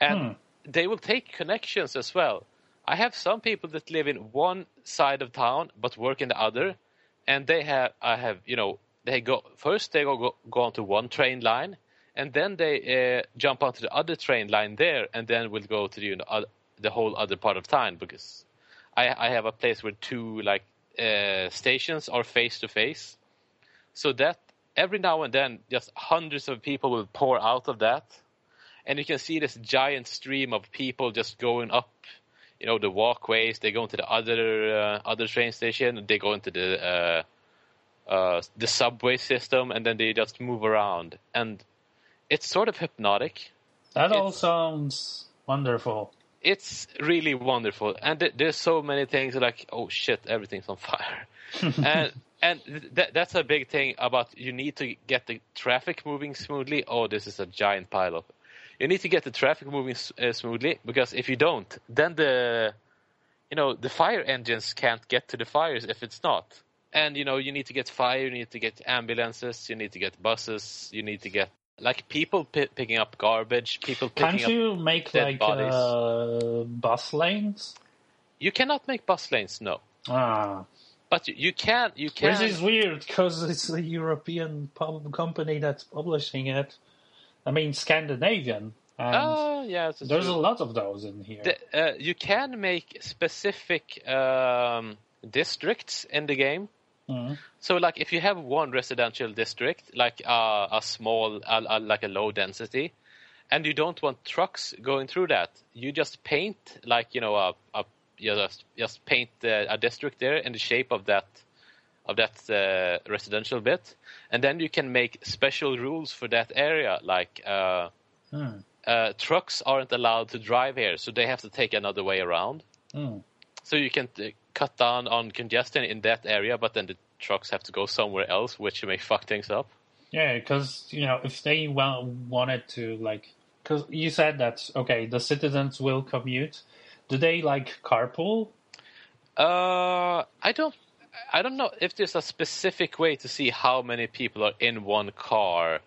and hmm. they will take connections as well. I have some people that live in one side of town but work in the other, and they have I have you know they go first they go go onto one train line and then they uh, jump onto the other train line there and then we'll go to the you know, the whole other part of town because I I have a place where two like uh, stations are face to face so that every now and then just hundreds of people will pour out of that. And you can see this giant stream of people just going up you know the walkways. They go into the other uh, other train station. They go into the uh, uh, the subway system, and then they just move around, and it's sort of hypnotic. That it's, all sounds wonderful. It's really wonderful, and th- there's so many things like, oh shit, everything's on fire, and and th- that's a big thing about you need to get the traffic moving smoothly. Oh, this is a giant pile of. You need to get the traffic moving uh, smoothly because if you don't, then the, you know, the fire engines can't get to the fires if it's not and you know you need to get fire you need to get ambulances you need to get buses you need to get like people p- picking up garbage people picking can't you make like uh, bus lanes You cannot make bus lanes, no. Ah. But you, you can, you can. Which is weird because it's a European pub company that's publishing it. I mean, Scandinavian. And Oh, yeah, it's there's true. a lot of those in here. The- uh, you can make specific um, districts in the game. Mhm. So, like, if you have one residential district, like uh, a small, uh, uh, like a low density, and you don't want trucks going through that, you just paint, like, you know, a, a you just just paint uh, a district there in the shape of that of that uh, residential bit, and then you can make special rules for that area, like. Uh, Hmm. uh, trucks aren't allowed to drive here, so they have to take another way around. Hmm. So you can uh, cut down on congestion in that area, but then the trucks have to go somewhere else, which may fuck things up. Yeah, because you know, if they wa- wanted to, like, because you said that okay, the citizens will commute. Do they like carpool? Uh, I don't, I don't know if there's a specific way to see how many people are in one car.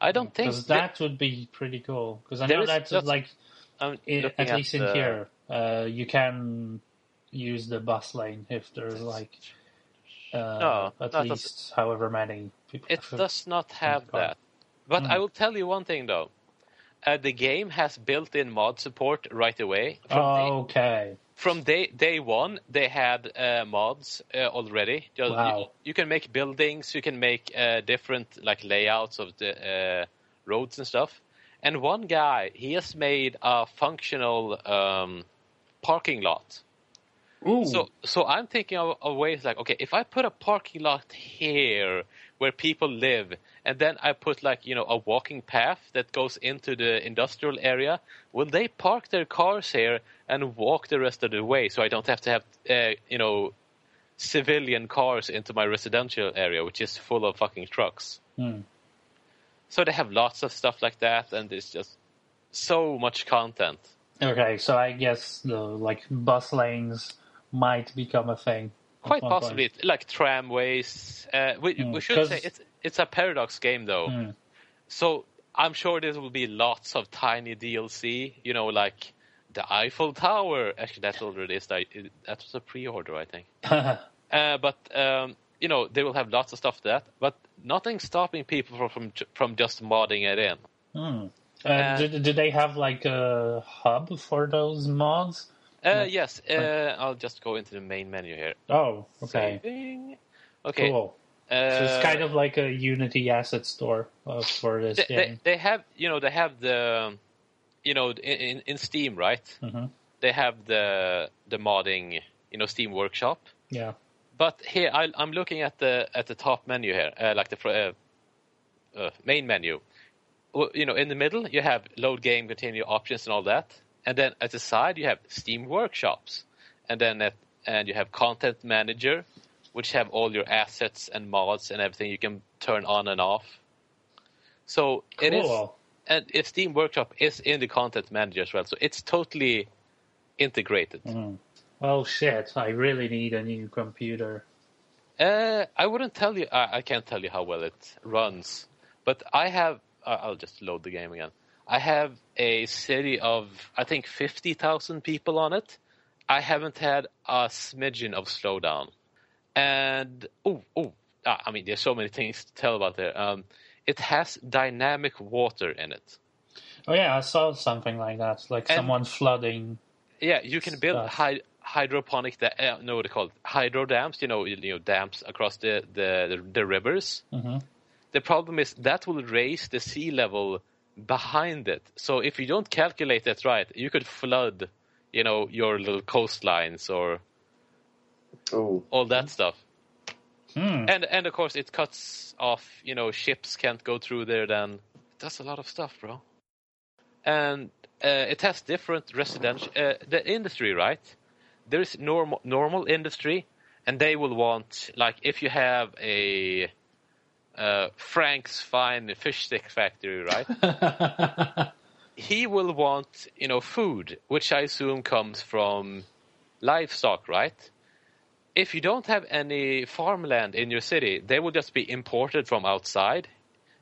I don't think that would be pretty cool. Because I know is- that's that's- like I'm i at least in the- here, uh, you can use the bus lane if there's like uh, No, at that least however many people. It does not have that. But Hmm. I will tell you one thing though. Uh, the game has built-in mod support right away. From day- okay. from day day one, they had uh, mods uh, already. Just- Wow. You, you can make buildings, you can make uh, different like layouts of the uh, roads and stuff. And one guy, he has made a functional um, parking lot. Ooh. So, so I'm thinking of, of ways like, okay, if I put a parking lot here where people live, and then I put like, you know, a walking path that goes into the industrial area, will they park their cars here and walk the rest of the way so I don't have to have, uh, you know, civilian cars into my residential area, which is full of fucking trucks? Hmm. So they have lots of stuff like that, and it's just so much content. Okay, so I guess the like bus lanes might become a thing. Quite possibly, like tramways. Uh, we, Mm, we should 'cause- say it's it's a paradox game though, point. Hmm. so I'm sure there will be lots of tiny DLC. You know, like the Eiffel Tower. Actually, that's already is that that was a pre-order, I think. Uh, but um, you know, they will have lots of stuff to that, but nothing stopping people from from, from just modding it in. Uh, Uh, do, do they have like a hub for those mods? Uh, yes, uh, I'll just go into the main menu here. Oh, okay, Saving. Okay. cool. Uh, so it's kind of like a Unity asset store uh, for this they, they, game. they have you know they have the you know in, in, Steam right Mhm. they have the the modding you know Steam Workshop Yeah. but here I, I'm looking at the at the top menu here uh, like the uh, uh, main menu you know in the middle you have load game continue options and all that and then at the side you have Steam Workshops and then at, and you have Content Manager which have all your assets and mods and everything you can turn on and off so it is and if Steam Workshop is in the content manager as well, so it's totally integrated. Mm. Oh shit! I really need a new computer. Uh, I wouldn't tell you. I, I can't tell you how well it runs, but I have. Uh, I'll just load the game again. I have a city of I think fifty thousand people on it. I haven't had a smidgen of slowdown, and oh oh, I mean there's so many things to tell about there. Um, it has dynamic water in it. Oh yeah, I saw something like that, like And- someone flooding. Yeah, you can build hy- hydroponic, da- uh, no, what they call it, hydro dams. You know, you know, dams across the the, the, the rivers. hmm The problem is that will raise the sea level behind it. So if you don't calculate that right, you could flood, you know, your little coastlines or Oh, all that stuff. Hmm. And and of course it cuts off, you know, ships can't go through there. Then it does a lot of stuff, bro. And uh, it has different residential uh, the industry, right? There is normal normal industry, and they will want like if you have a uh, Frank's Fine Fish Stick Factory, right? he will want you know food, which I assume comes from livestock, right? If you don't have any farmland in your city, they will just be imported from outside.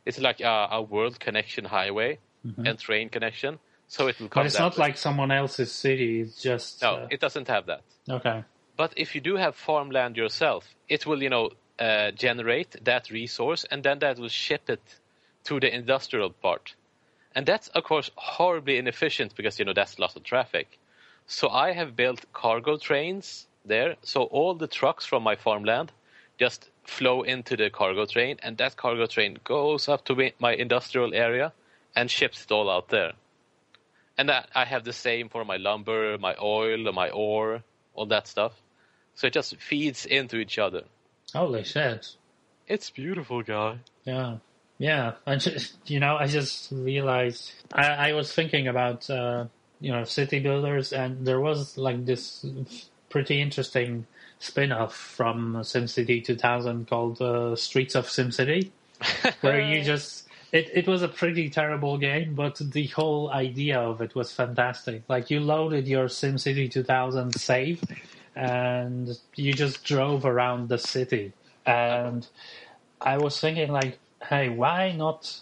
It's like a, a world connection highway and train connection. so it will come. But it's not way. like someone else's city. It's just no, uh, it doesn't have that. okay. But if you do have farmland yourself, it will, you know, uh, generate that resource and then that will ship it to the industrial part. And that's, of course, horribly inefficient because, you know, that's lots of traffic. So I have built cargo trains there. So all the trucks from my farmland just flow into the cargo train and that cargo train goes up to my industrial area and ships it all out there. And I have the same for my lumber, my oil, my ore, all that stuff. So it just feeds into each other. Holy shit! It's beautiful, guy. Yeah, yeah. I just, you know, I just realized I, I was thinking about uh, you know city builders, and there was like this pretty interesting spin-off from SimCity 2000 called uh, Streets of SimCity, where you just it, it was a pretty terrible game, but the whole idea of it was fantastic. Like you loaded your SimCity 2000 save, and you just drove around the city. And I was thinking, like, hey, why not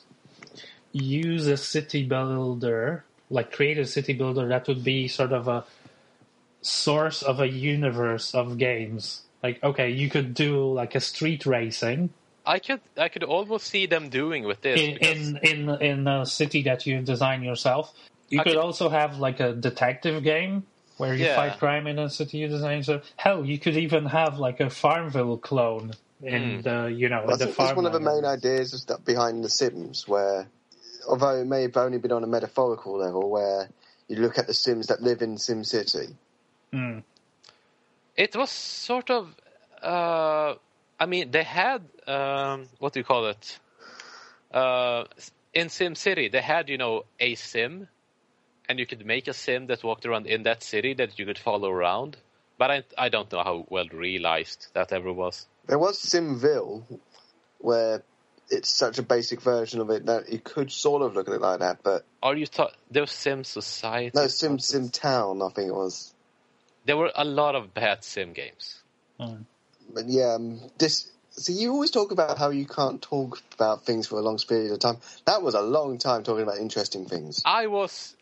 use a city builder, like create a city builder that would be sort of a source of a universe of games? Like, okay, you could do like a street racing I could I could almost see them doing with this. in because- in in in a city that you design yourself. You I could could- also have like a detective game where you Yeah. fight crime in a city you design. So hell, you could even have like a Farmville clone in Hmm. the you know I in the think that's one of the main ideas is that behind The Sims, where, although it may have only been on a metaphorical level, where you look at the Sims that live in Sim City. Hmm. it was sort of uh, I mean they had um, what do you call it uh, in Sim City they had you know a sim and you could make a sim that walked around in that city that you could follow around but I I don't know how well realized that ever was There was Simville, where it's such a basic version of it that you could sort of look at it like that, but are you ta- there was Sim Society no, Sim Sim Town, I think it was. there were a lot of bad sim games Hmm. But yeah, um, this. So you always talk about how you can't talk about things for a long period of time. That was a long time talking about interesting things. I was.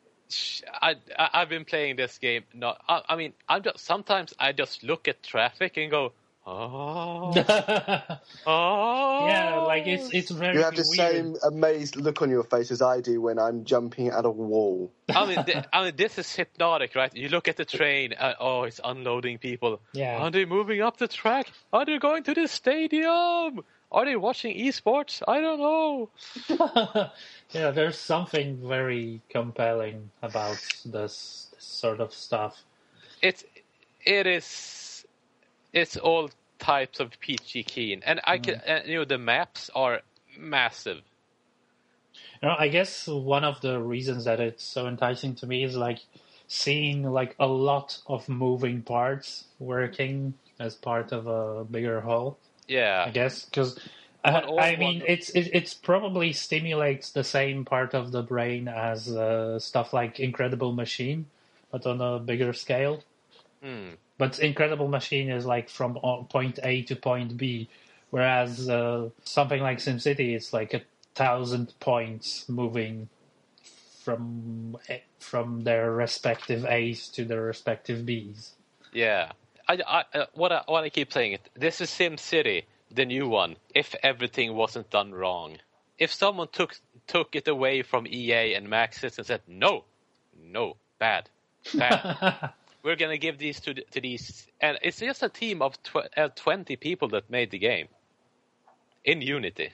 I, I I've been playing this game. Not. I, I mean, I'm just sometimes I just look at traffic and go, oh, oh. yeah, like it's it's very You have the weird. same amazed look on your face as I do when I'm jumping at a wall. I mean, th- I mean, this is hypnotic, right? You look at the train. And, oh, it's unloading people. Yeah. Are they moving up the track? Are they going to the stadium? Are they watching esports? I don't know. yeah, there's something very compelling about this, this sort of stuff. It's it is it's all types of peachy keen, and I can mm. and, you know the maps are massive. You know, I guess one of the reasons that it's so enticing to me is like seeing like a lot of moving parts working as part of a bigger whole. Yeah, I guess because all I mean it's it, it's probably stimulates the same part of the brain as uh, stuff like Incredible Machine, but on a bigger scale. Hmm. But Incredible Machine is like from point A to point B, whereas uh, something like SimCity is like a thousand points moving from from their respective A's to their respective B's. yeah. I, I, uh, what I what I keep saying it. This is Sim City, the new one. If everything wasn't done wrong, if someone took took it away from EA and Maxis and said no, no, bad, bad. We're gonna give these to to these, and it's just a team of tw- uh, twenty people that made the game in Unity.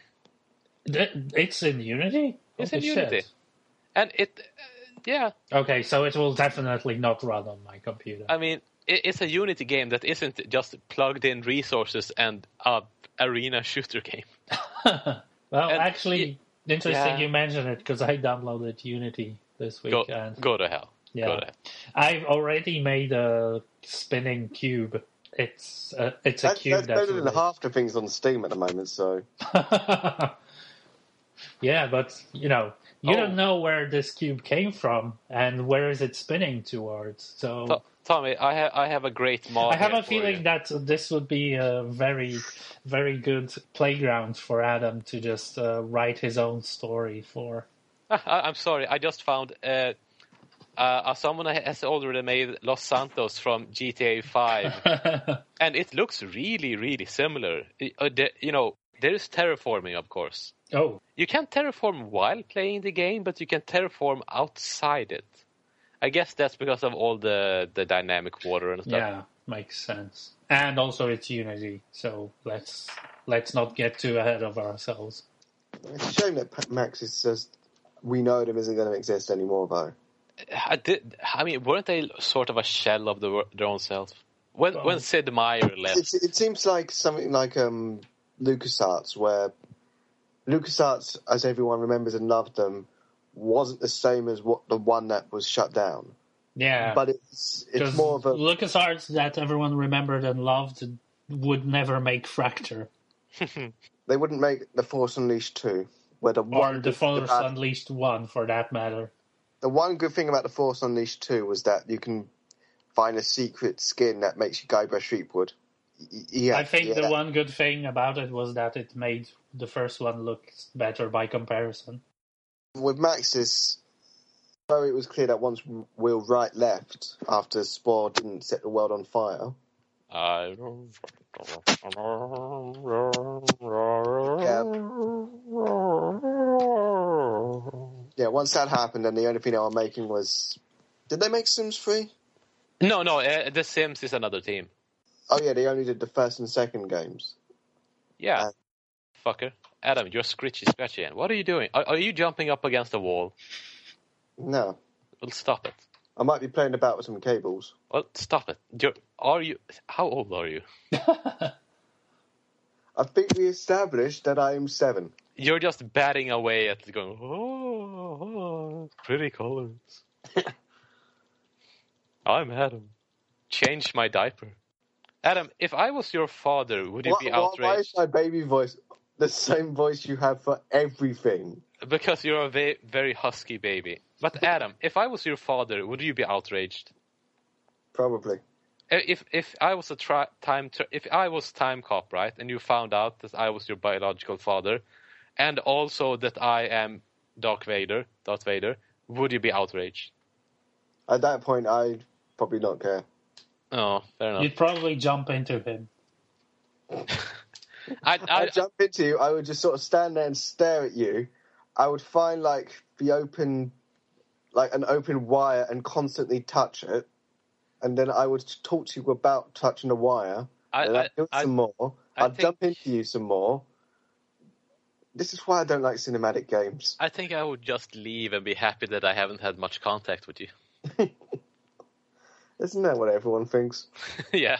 It's in Unity. It's Holy in shit. Unity. And it, uh, yeah, Okay, so it will definitely not run on my computer. I mean, it's a Unity game that isn't just plugged in resources and a arena shooter game. well, and actually, interesting yeah. you mention it because I downloaded Unity this week, Go, and go to hell. Yeah. Go to hell. I've already made a spinning cube. It's a, it's a That, cube that's better than half the things on Steam at the moment. So yeah, but you know, you Oh. don't know where this cube came from and where is it spinning towards. So To- Tommy, I have I have a great mod. I have a feeling you. that this would be a very, very good playground for Adam to just uh, write his own story for. I'm sorry, I just found uh, uh, someone has already made Los Santos from GTA 5, and it looks really, really similar. Uh, you know, there is terraforming, of course. Oh. You can't terraform while playing the game, but you can terraform outside it. I guess that's because of all the, the dynamic water and stuff. Yeah, makes sense. And also it's Unity, so let's let's not get too ahead of ourselves. It's a shame that Maxis just we know them isn't going to exist anymore, though. I did. I mean, weren't they sort of a shell of the, their own self? When well, when Sid Meier left, it seems like something like um, LucasArts, where LucasArts, as everyone remembers and loved them, wasn't the same as what the one that was shut down. Yeah, but it's it's more of a LucasArts that everyone remembered and loved would never make Fracture. they wouldn't make the Force Unleashed two, where the or the Force Unleashed one, for that matter. The one good thing about the Force Unleashed two was that you can find a secret skin that makes you Guybrush Threepwood. Yeah, I think yeah. the one good thing about it was that it made the first one look better by comparison. With Maxis, though it was clear that once Will Wright left after Spore didn't set the world on fire. I don't. Yeah. yeah, once that happened, then the only thing they were making was. Did they make Sims 3? No, no, uh, The Sims is another team. Oh, yeah, they only did the first and second games. Yeah. Uh, Fucker. Adam, you're scritchy scratchy. What are you doing? Are, are you jumping up against the wall? No. Well, stop it. I might be playing about with some cables. Well, stop it. You're, are you? How old are you? I think we established that I am seven. You're just batting away at going. Oh, oh pretty colors. I'm Adam. Change my diaper. Adam, if I was your father, would you what, be outraged? Why is my baby voice the same voice you have for everything? Because you're a very, very husky baby. But Adam, if I was your father, would you be outraged? Probably. Uh, if if I was a tri- time if I was Timecop, right, and you found out that I was your biological father, and also that I am Darth Vader, Darth Vader, would you be outraged? At that point, I'd probably not care. Oh, fair enough. You'd probably jump into him. I, I, jump into you. I would just sort of stand there and stare at you. I would find like the open, like an open wire, and constantly touch it, and then I would talk to you about touching the wire. I, and I'd do it some more. I'd think, jump into you some more. This is why I don't like cinematic games. I think I would just leave and be happy that I haven't had much contact with you. Isn't that what everyone thinks? yeah.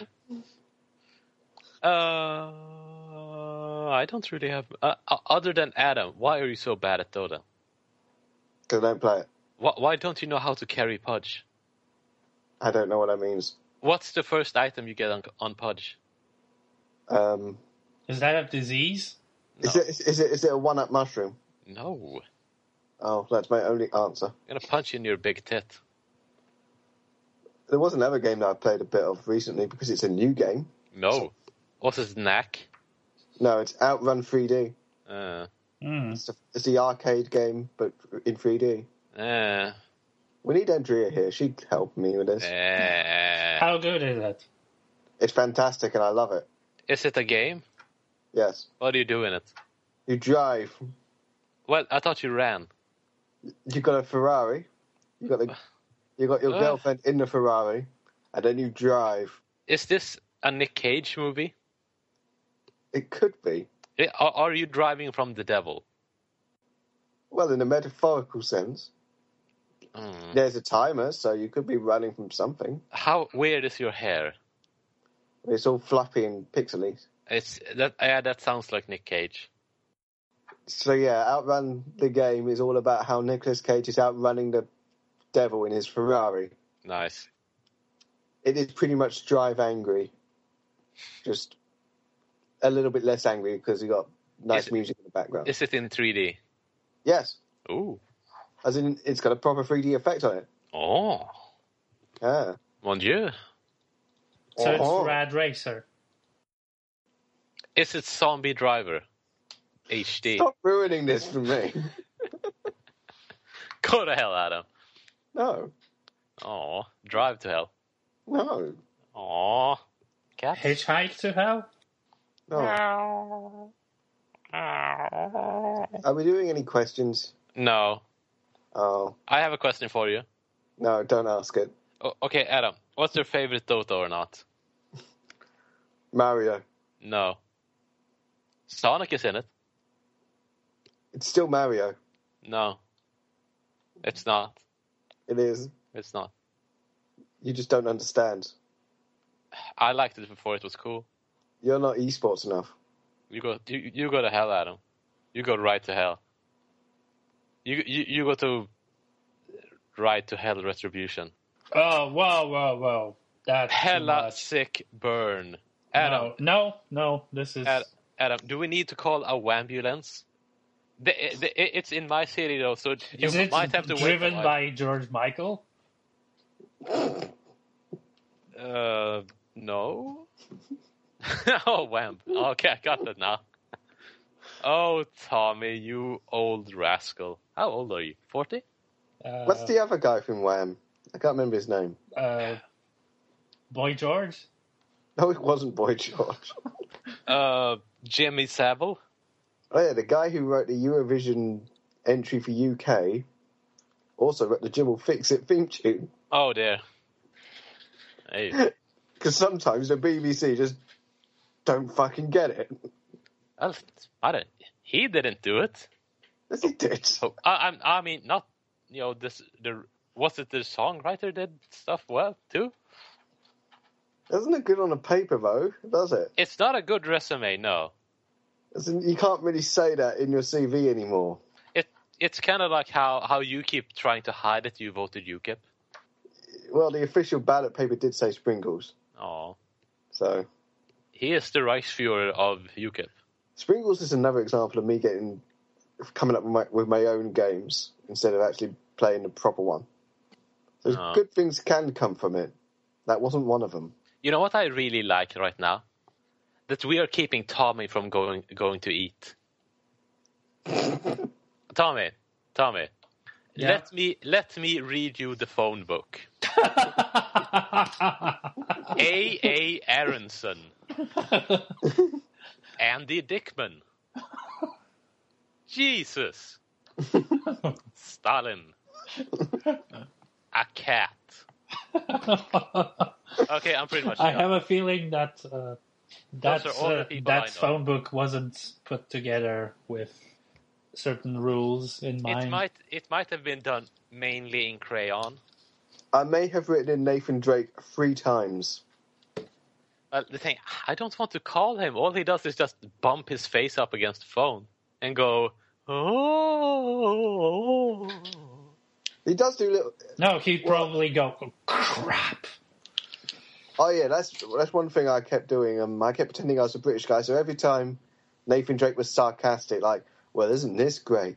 Uh, I don't really have. Uh, other than Adam, why are you so bad at Dota? Because I don't play it. Why, why don't you know how to carry Pudge? I don't know what that means. What's the first item you get on, on Pudge? Um, is that a disease? No. Is it is it is it a one up mushroom? No. Oh, that's my only answer. I'm gonna punch you in your big tit. There was another game that I played a bit of recently because it's a new game. No. What's his knack? No, it's Outrun 3D. Uh. Mm. It's, the, it's the arcade game, but in 3D. Uh. We need Andrea here. She'd help me with this. Uh. How good is it? It's fantastic, and I love it. Is it a game? Yes. What do you do in it? You drive. Well, I thought you ran. You got a Ferrari. You got the. You got your uh. girlfriend in the Ferrari, and then you drive. Is this a Nick Cage movie? It could be. Are you driving from the devil? Well, in a metaphorical sense. Mm. There's a timer, so you could be running from something. How weird is your hair? It's all fluffy and pixely. It's that yeah, that sounds like Nick Cage. So yeah, Outrun the game is all about how Nicolas Cage is outrunning the devil in his Ferrari. Nice. It is pretty much Drive Angry, just a little bit less angry because you got nice is music in the background. Is it in 3D? Yes. Ooh. As in, it's got a proper 3D effect on it. Oh. Yeah. Mon Dieu. So Oh. it's Rad Racer. Is it Zombie Driver? HD. Stop ruining this for me. Go to hell, Adam. no. Oh, Drive to Hell. No, Aw, cats. Hitchhike to Hell? No. Are we doing any questions? No, Oh I have a question for you. no, don't ask it. O- okay, Adam, what's your favorite Dota or not? Mario. No. Sonic is in it. It's still Mario. No. It's not. It is. It's not. You just don't understand. I liked it before it was cool. You're not esports enough. You go, you, you go to hell, Adam. You go right to hell. You you, you go to right to hell retribution. Oh, whoa, whoa, whoa. That's too Hella much. sick burn. Adam, No, no, no, this is. Ad- Adam, do we need to call a ambulance? The, the, it's in my city though, so you is it might have to driven a while. by George Michael? Uh, no. oh, wham. Okay, I got that now. Oh, Tommy, you old rascal. How old are you? 40? Uh, What's the other guy from Wham? I can't remember his name. uh, Boy George? No, it wasn't Boy George. Uh, Jimmy Savile? Oh yeah, the guy who wrote the Eurovision entry for UK also wrote the Jim will fix it theme tune. Oh, dear. Hey. Because sometimes the BBC just don't fucking get it. Well, I don't, he didn't do it. Yes, he did. Oh, I, I, I mean, not, you know, this, the, was it the songwriter did stuff well, too? Isn't it good on a paper though? Does it? It's not a good resume, no. In, you can't really say that in your CV anymore. It, it's kind of like how, how you keep trying to hide that you voted UKIP. Well, the official ballot paper did say Sprinkles, Oh. so He is the Reichsfuhrer of UKIP. Sprinkles is another example of me getting coming up with my, with my own games instead of actually playing the proper one. So Oh. Ah. good things can come from it. That wasn't one of them. You know what I really like right now? That we are keeping Tommy from going going to eat. Tommy, Tommy, Yeah. let me let me read you the phone book. A. A. Aronson, Andy Dickman, Jesus, Stalin, a cat. Okay, I'm pretty much I done. have a feeling that uh, that are all the uh, that phone book wasn't put together with certain rules in It mind. might it might have been done mainly in crayon. I may have written in Nathan Drake three times. Uh, the thing, I don't want to call him. All he does is just bump his face up against the phone and go, oh. He does do little. No, he'd probably go "Oh, crap. Oh yeah, that's that's one thing I kept doing. Um, I kept pretending I was a British guy. So every time Nathan Drake was sarcastic, like, "Well, isn't this great?"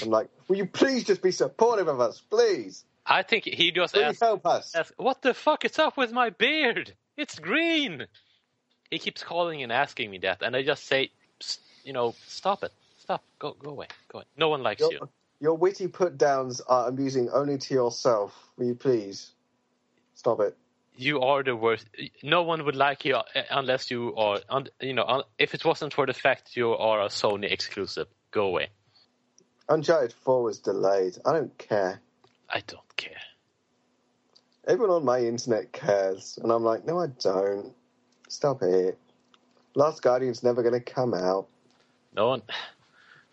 I'm like, "Will you please just be supportive of us, please? I think he just Please asked, help us." asked, "What the fuck is up with my beard? It's green." He keeps calling and asking me that, and I just say, you know, stop it, stop, go, go away, go away. No one likes Your, you. your witty put downs are amusing only to yourself. Will you please stop it? You are the worst. No one would like you uh, unless you are, you know, if it wasn't for the fact you are a Sony exclusive. Go away. Uncharted Four was delayed. I don't care. I don't care. Everyone on my internet cares, and I'm like, no, I don't. Stop it. Last Guardian's never going to come out. No one.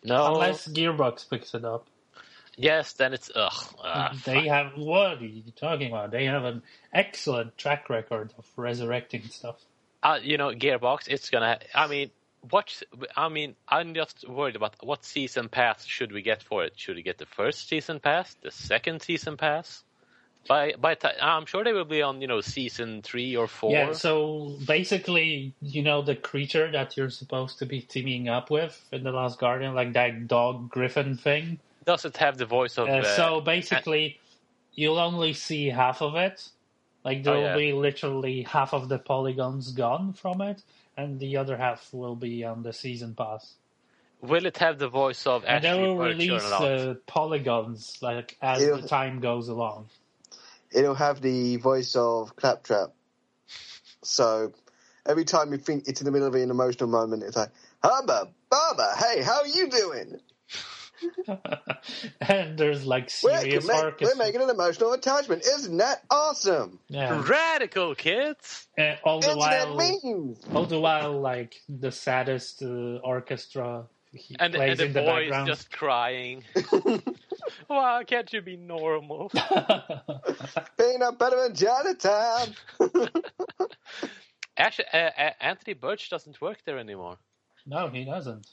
No. Unless Gearbox picks it up. Yes, then it's ugh. ah, they have what are you talking about? They have an excellent track record of resurrecting stuff. uh, you know, Gearbox. It's gonna. I mean, what? I mean, I'm just worried about what season pass should we get for it? Should we get the first season pass, the second season pass? By by, ti I'm sure they will be on you know season three or four. Yeah, so basically, you know, the creature that you're supposed to be teaming up with in The Last Guardian, like that dog griffin thing. Does it have the voice of? Uh, uh, so basically, you'll only see half of it. Like there Oh, will yeah. be literally half of the polygons gone from it, and the other half will be on the season pass. will it have the voice of And they Ashley will release not? uh, polygons like as Ew. the time goes along. It'll have the voice of Claptrap. So every time you think it's in the middle of an emotional moment, it's like, Hubba, Baba, hey, how are you doing? and there's like We're, serious orchestra. we're making an emotional attachment. Isn't that awesome? yeah. Radical kids. And all the Internet while, memes. all the while, like the saddest uh, orchestra he And, plays and the in the boys background. just crying. Why can't you be normal? Peanut butter and Chinatown. Actually, uh, uh, Anthony Burch doesn't work there anymore. no, he doesn't.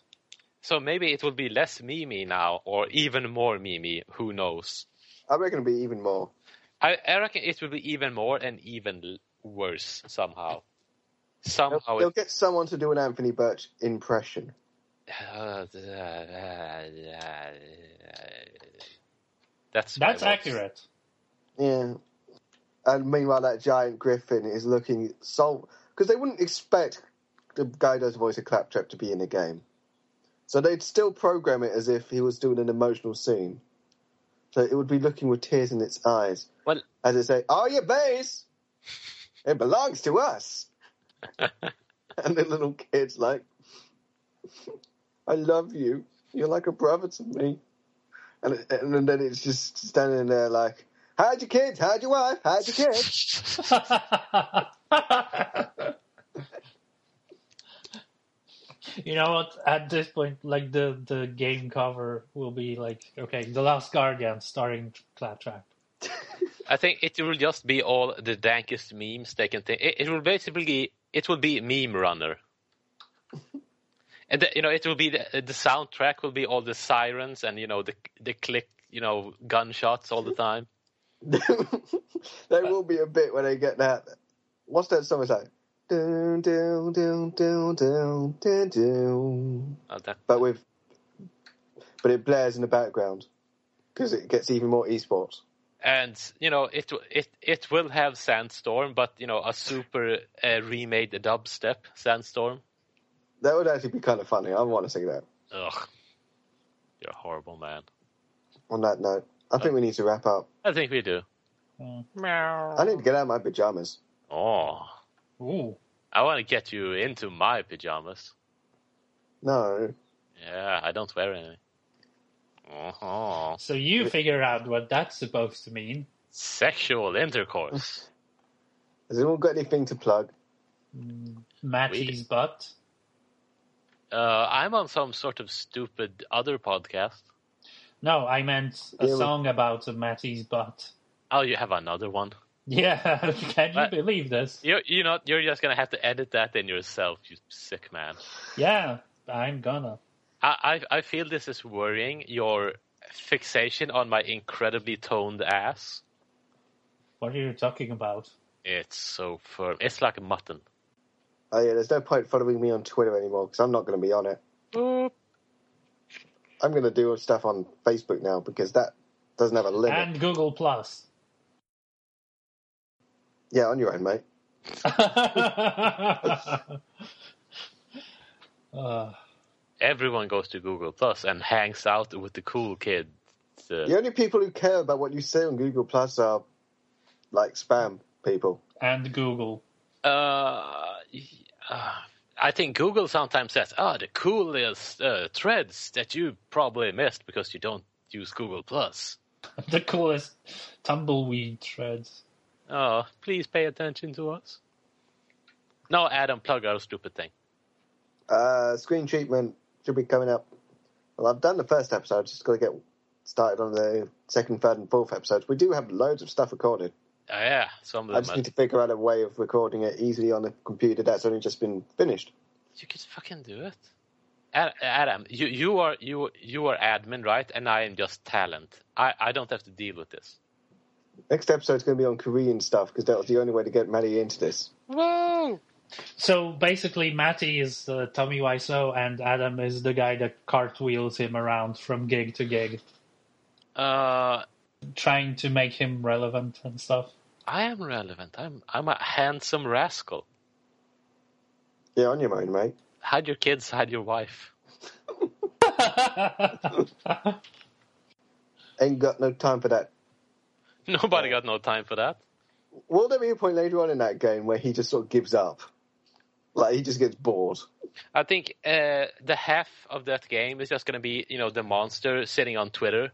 So maybe it will be less Mimi now, or even more Mimi. Who knows? I reckon it'll be even more. I, I reckon it will be even more and even worse somehow. They'll, Somehow they'll it, get someone to do an Anthony Burch impression. that's That's accurate. Yeah. And meanwhile, that giant griffin is looking so because they wouldn't expect the guy who does the voice of Claptrap to be in the game, so they'd still program it as if he was doing an emotional scene. So it would be looking with tears in its eyes Well, as it say, "Oh, your base, it belongs to us." and the little kid's like, "I love you. You're like a brother to me." And and then it's just standing there like, "How'd your kids? How'd your wife? How'd your kids?" you know what? At this point, like the the game cover will be like, okay, The Last Guardian starring Claptrap. I think it will just be all the dankest memes they can think. It, it will basically it will be meme runner. And the, you know, it will be the, the soundtrack will be all the sirens and you know the the click, you know, gunshots all the time. there will be a bit where they get that. What's that song? It's like. Dun, dun, dun, dun, dun, dun, dun. Uh, that, But with, but it blares in the background because it gets even more esports. and you know, it it it will have Sandstorm, but you know, a super uh, remade dubstep Sandstorm. That would actually be kind of funny. I want to see that. Ugh, you're a horrible man. On that note, I think we need to wrap up. I think we do. Mm. Meow. I need to get out of my pajamas. Oh, Ooh, I want to get you into my pajamas. No, Yeah, I don't wear any. Uh-huh. so you figure out what that's supposed to mean. Sexual intercourse. has anyone got anything to plug? Matty's butt. Uh, I'm on some sort of stupid other podcast. No, I meant a Yeah, we- song about Matty's butt. Oh, you have another one. Yeah, can you What? believe this? You you know you're just gonna have to edit that in yourself, you sick man. Yeah, I'm gonna. I I, I feel this is worrying your fixation on my incredibly toned ass. What are you talking about? It's so firm. It's like mutton. Oh yeah, there's no point following me on Twitter anymore because I'm not going to be on it. Boop. I'm going to do stuff on Facebook now because that doesn't have a limit. And Google Plus. Yeah, on your own, mate. uh, Everyone goes to Google Plus and hangs out with the cool kids. Uh, The only people who care about what you say on Google Plus are like spam people. and Google. Uh, uh, I think Google sometimes says, "Ah, the coolest uh, threads that you probably missed because you don't use Google Plus." The coolest tumbleweed threads. Oh, please pay attention to us. No, Adam, plug our stupid thing. Uh, screen treatment should be coming up. Well, I've done the first episode. Just got to get started on the second, third, and fourth episodes. We do have loads of stuff recorded. Uh, yeah, some I just them. need to figure out a way of recording it easily on the computer that's only just been finished. You could fucking do it. Adam, you you are you you are admin, right? And I am just talent. I I don't have to deal with this. Next episode's going to be on Korean stuff because that was the only way to get Matty into this. Whoa! So basically, Matty is uh, Tommy Wiseau, and Adam is the guy that cartwheels him around from gig to gig, Uh, trying to make him relevant and stuff. I am relevant. I'm I'm a handsome rascal. Yeah, on your mind, mate. Had your kids, had your wife. Ain't got no time for that. Nobody got no time for that. Will there be a point later on in that game where he just sort of gives up? Like he just gets bored. I think uh, the half of that game is just going to be, you know, the monster sitting on Twitter.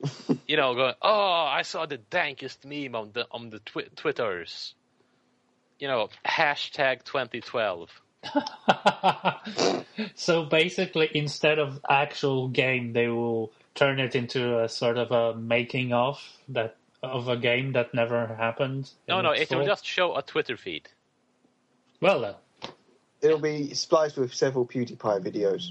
you know, going, "Oh, I saw the dankest meme on the on the twi- Twitters." You know, hashtag 2012. so basically, instead of actual game, they will turn it into a sort of a making of that of a game that never happened. No, no, it will just show a Twitter feed. Well, then. It'll be spliced with several PewDiePie videos.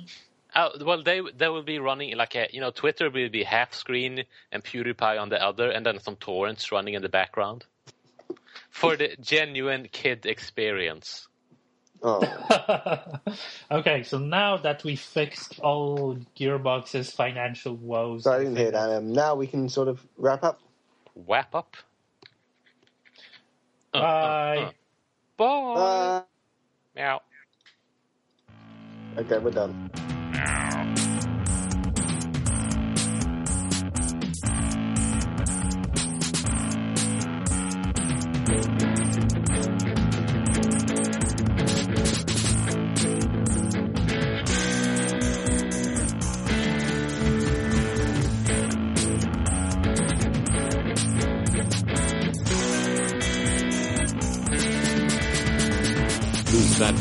Uh, well, they they will be running like a you know Twitter will be half screen and PewDiePie on the other, and then some torrents running in the background for the genuine kid experience. Oh. okay, so now that we fixed all Gearbox's financial woes, So I didn't hear that. Um, now we can sort of wrap up. Wrap up. Uh, uh, Bye. uh. Bye. Uh, Meow. okay, we're done. Who's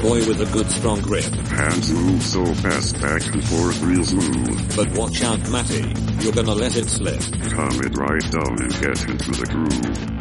boy with a good strong grip? Hands move so fast back and forth real smooth. But watch out, Matty. You're gonna let it slip. Calm it right down and get into the groove.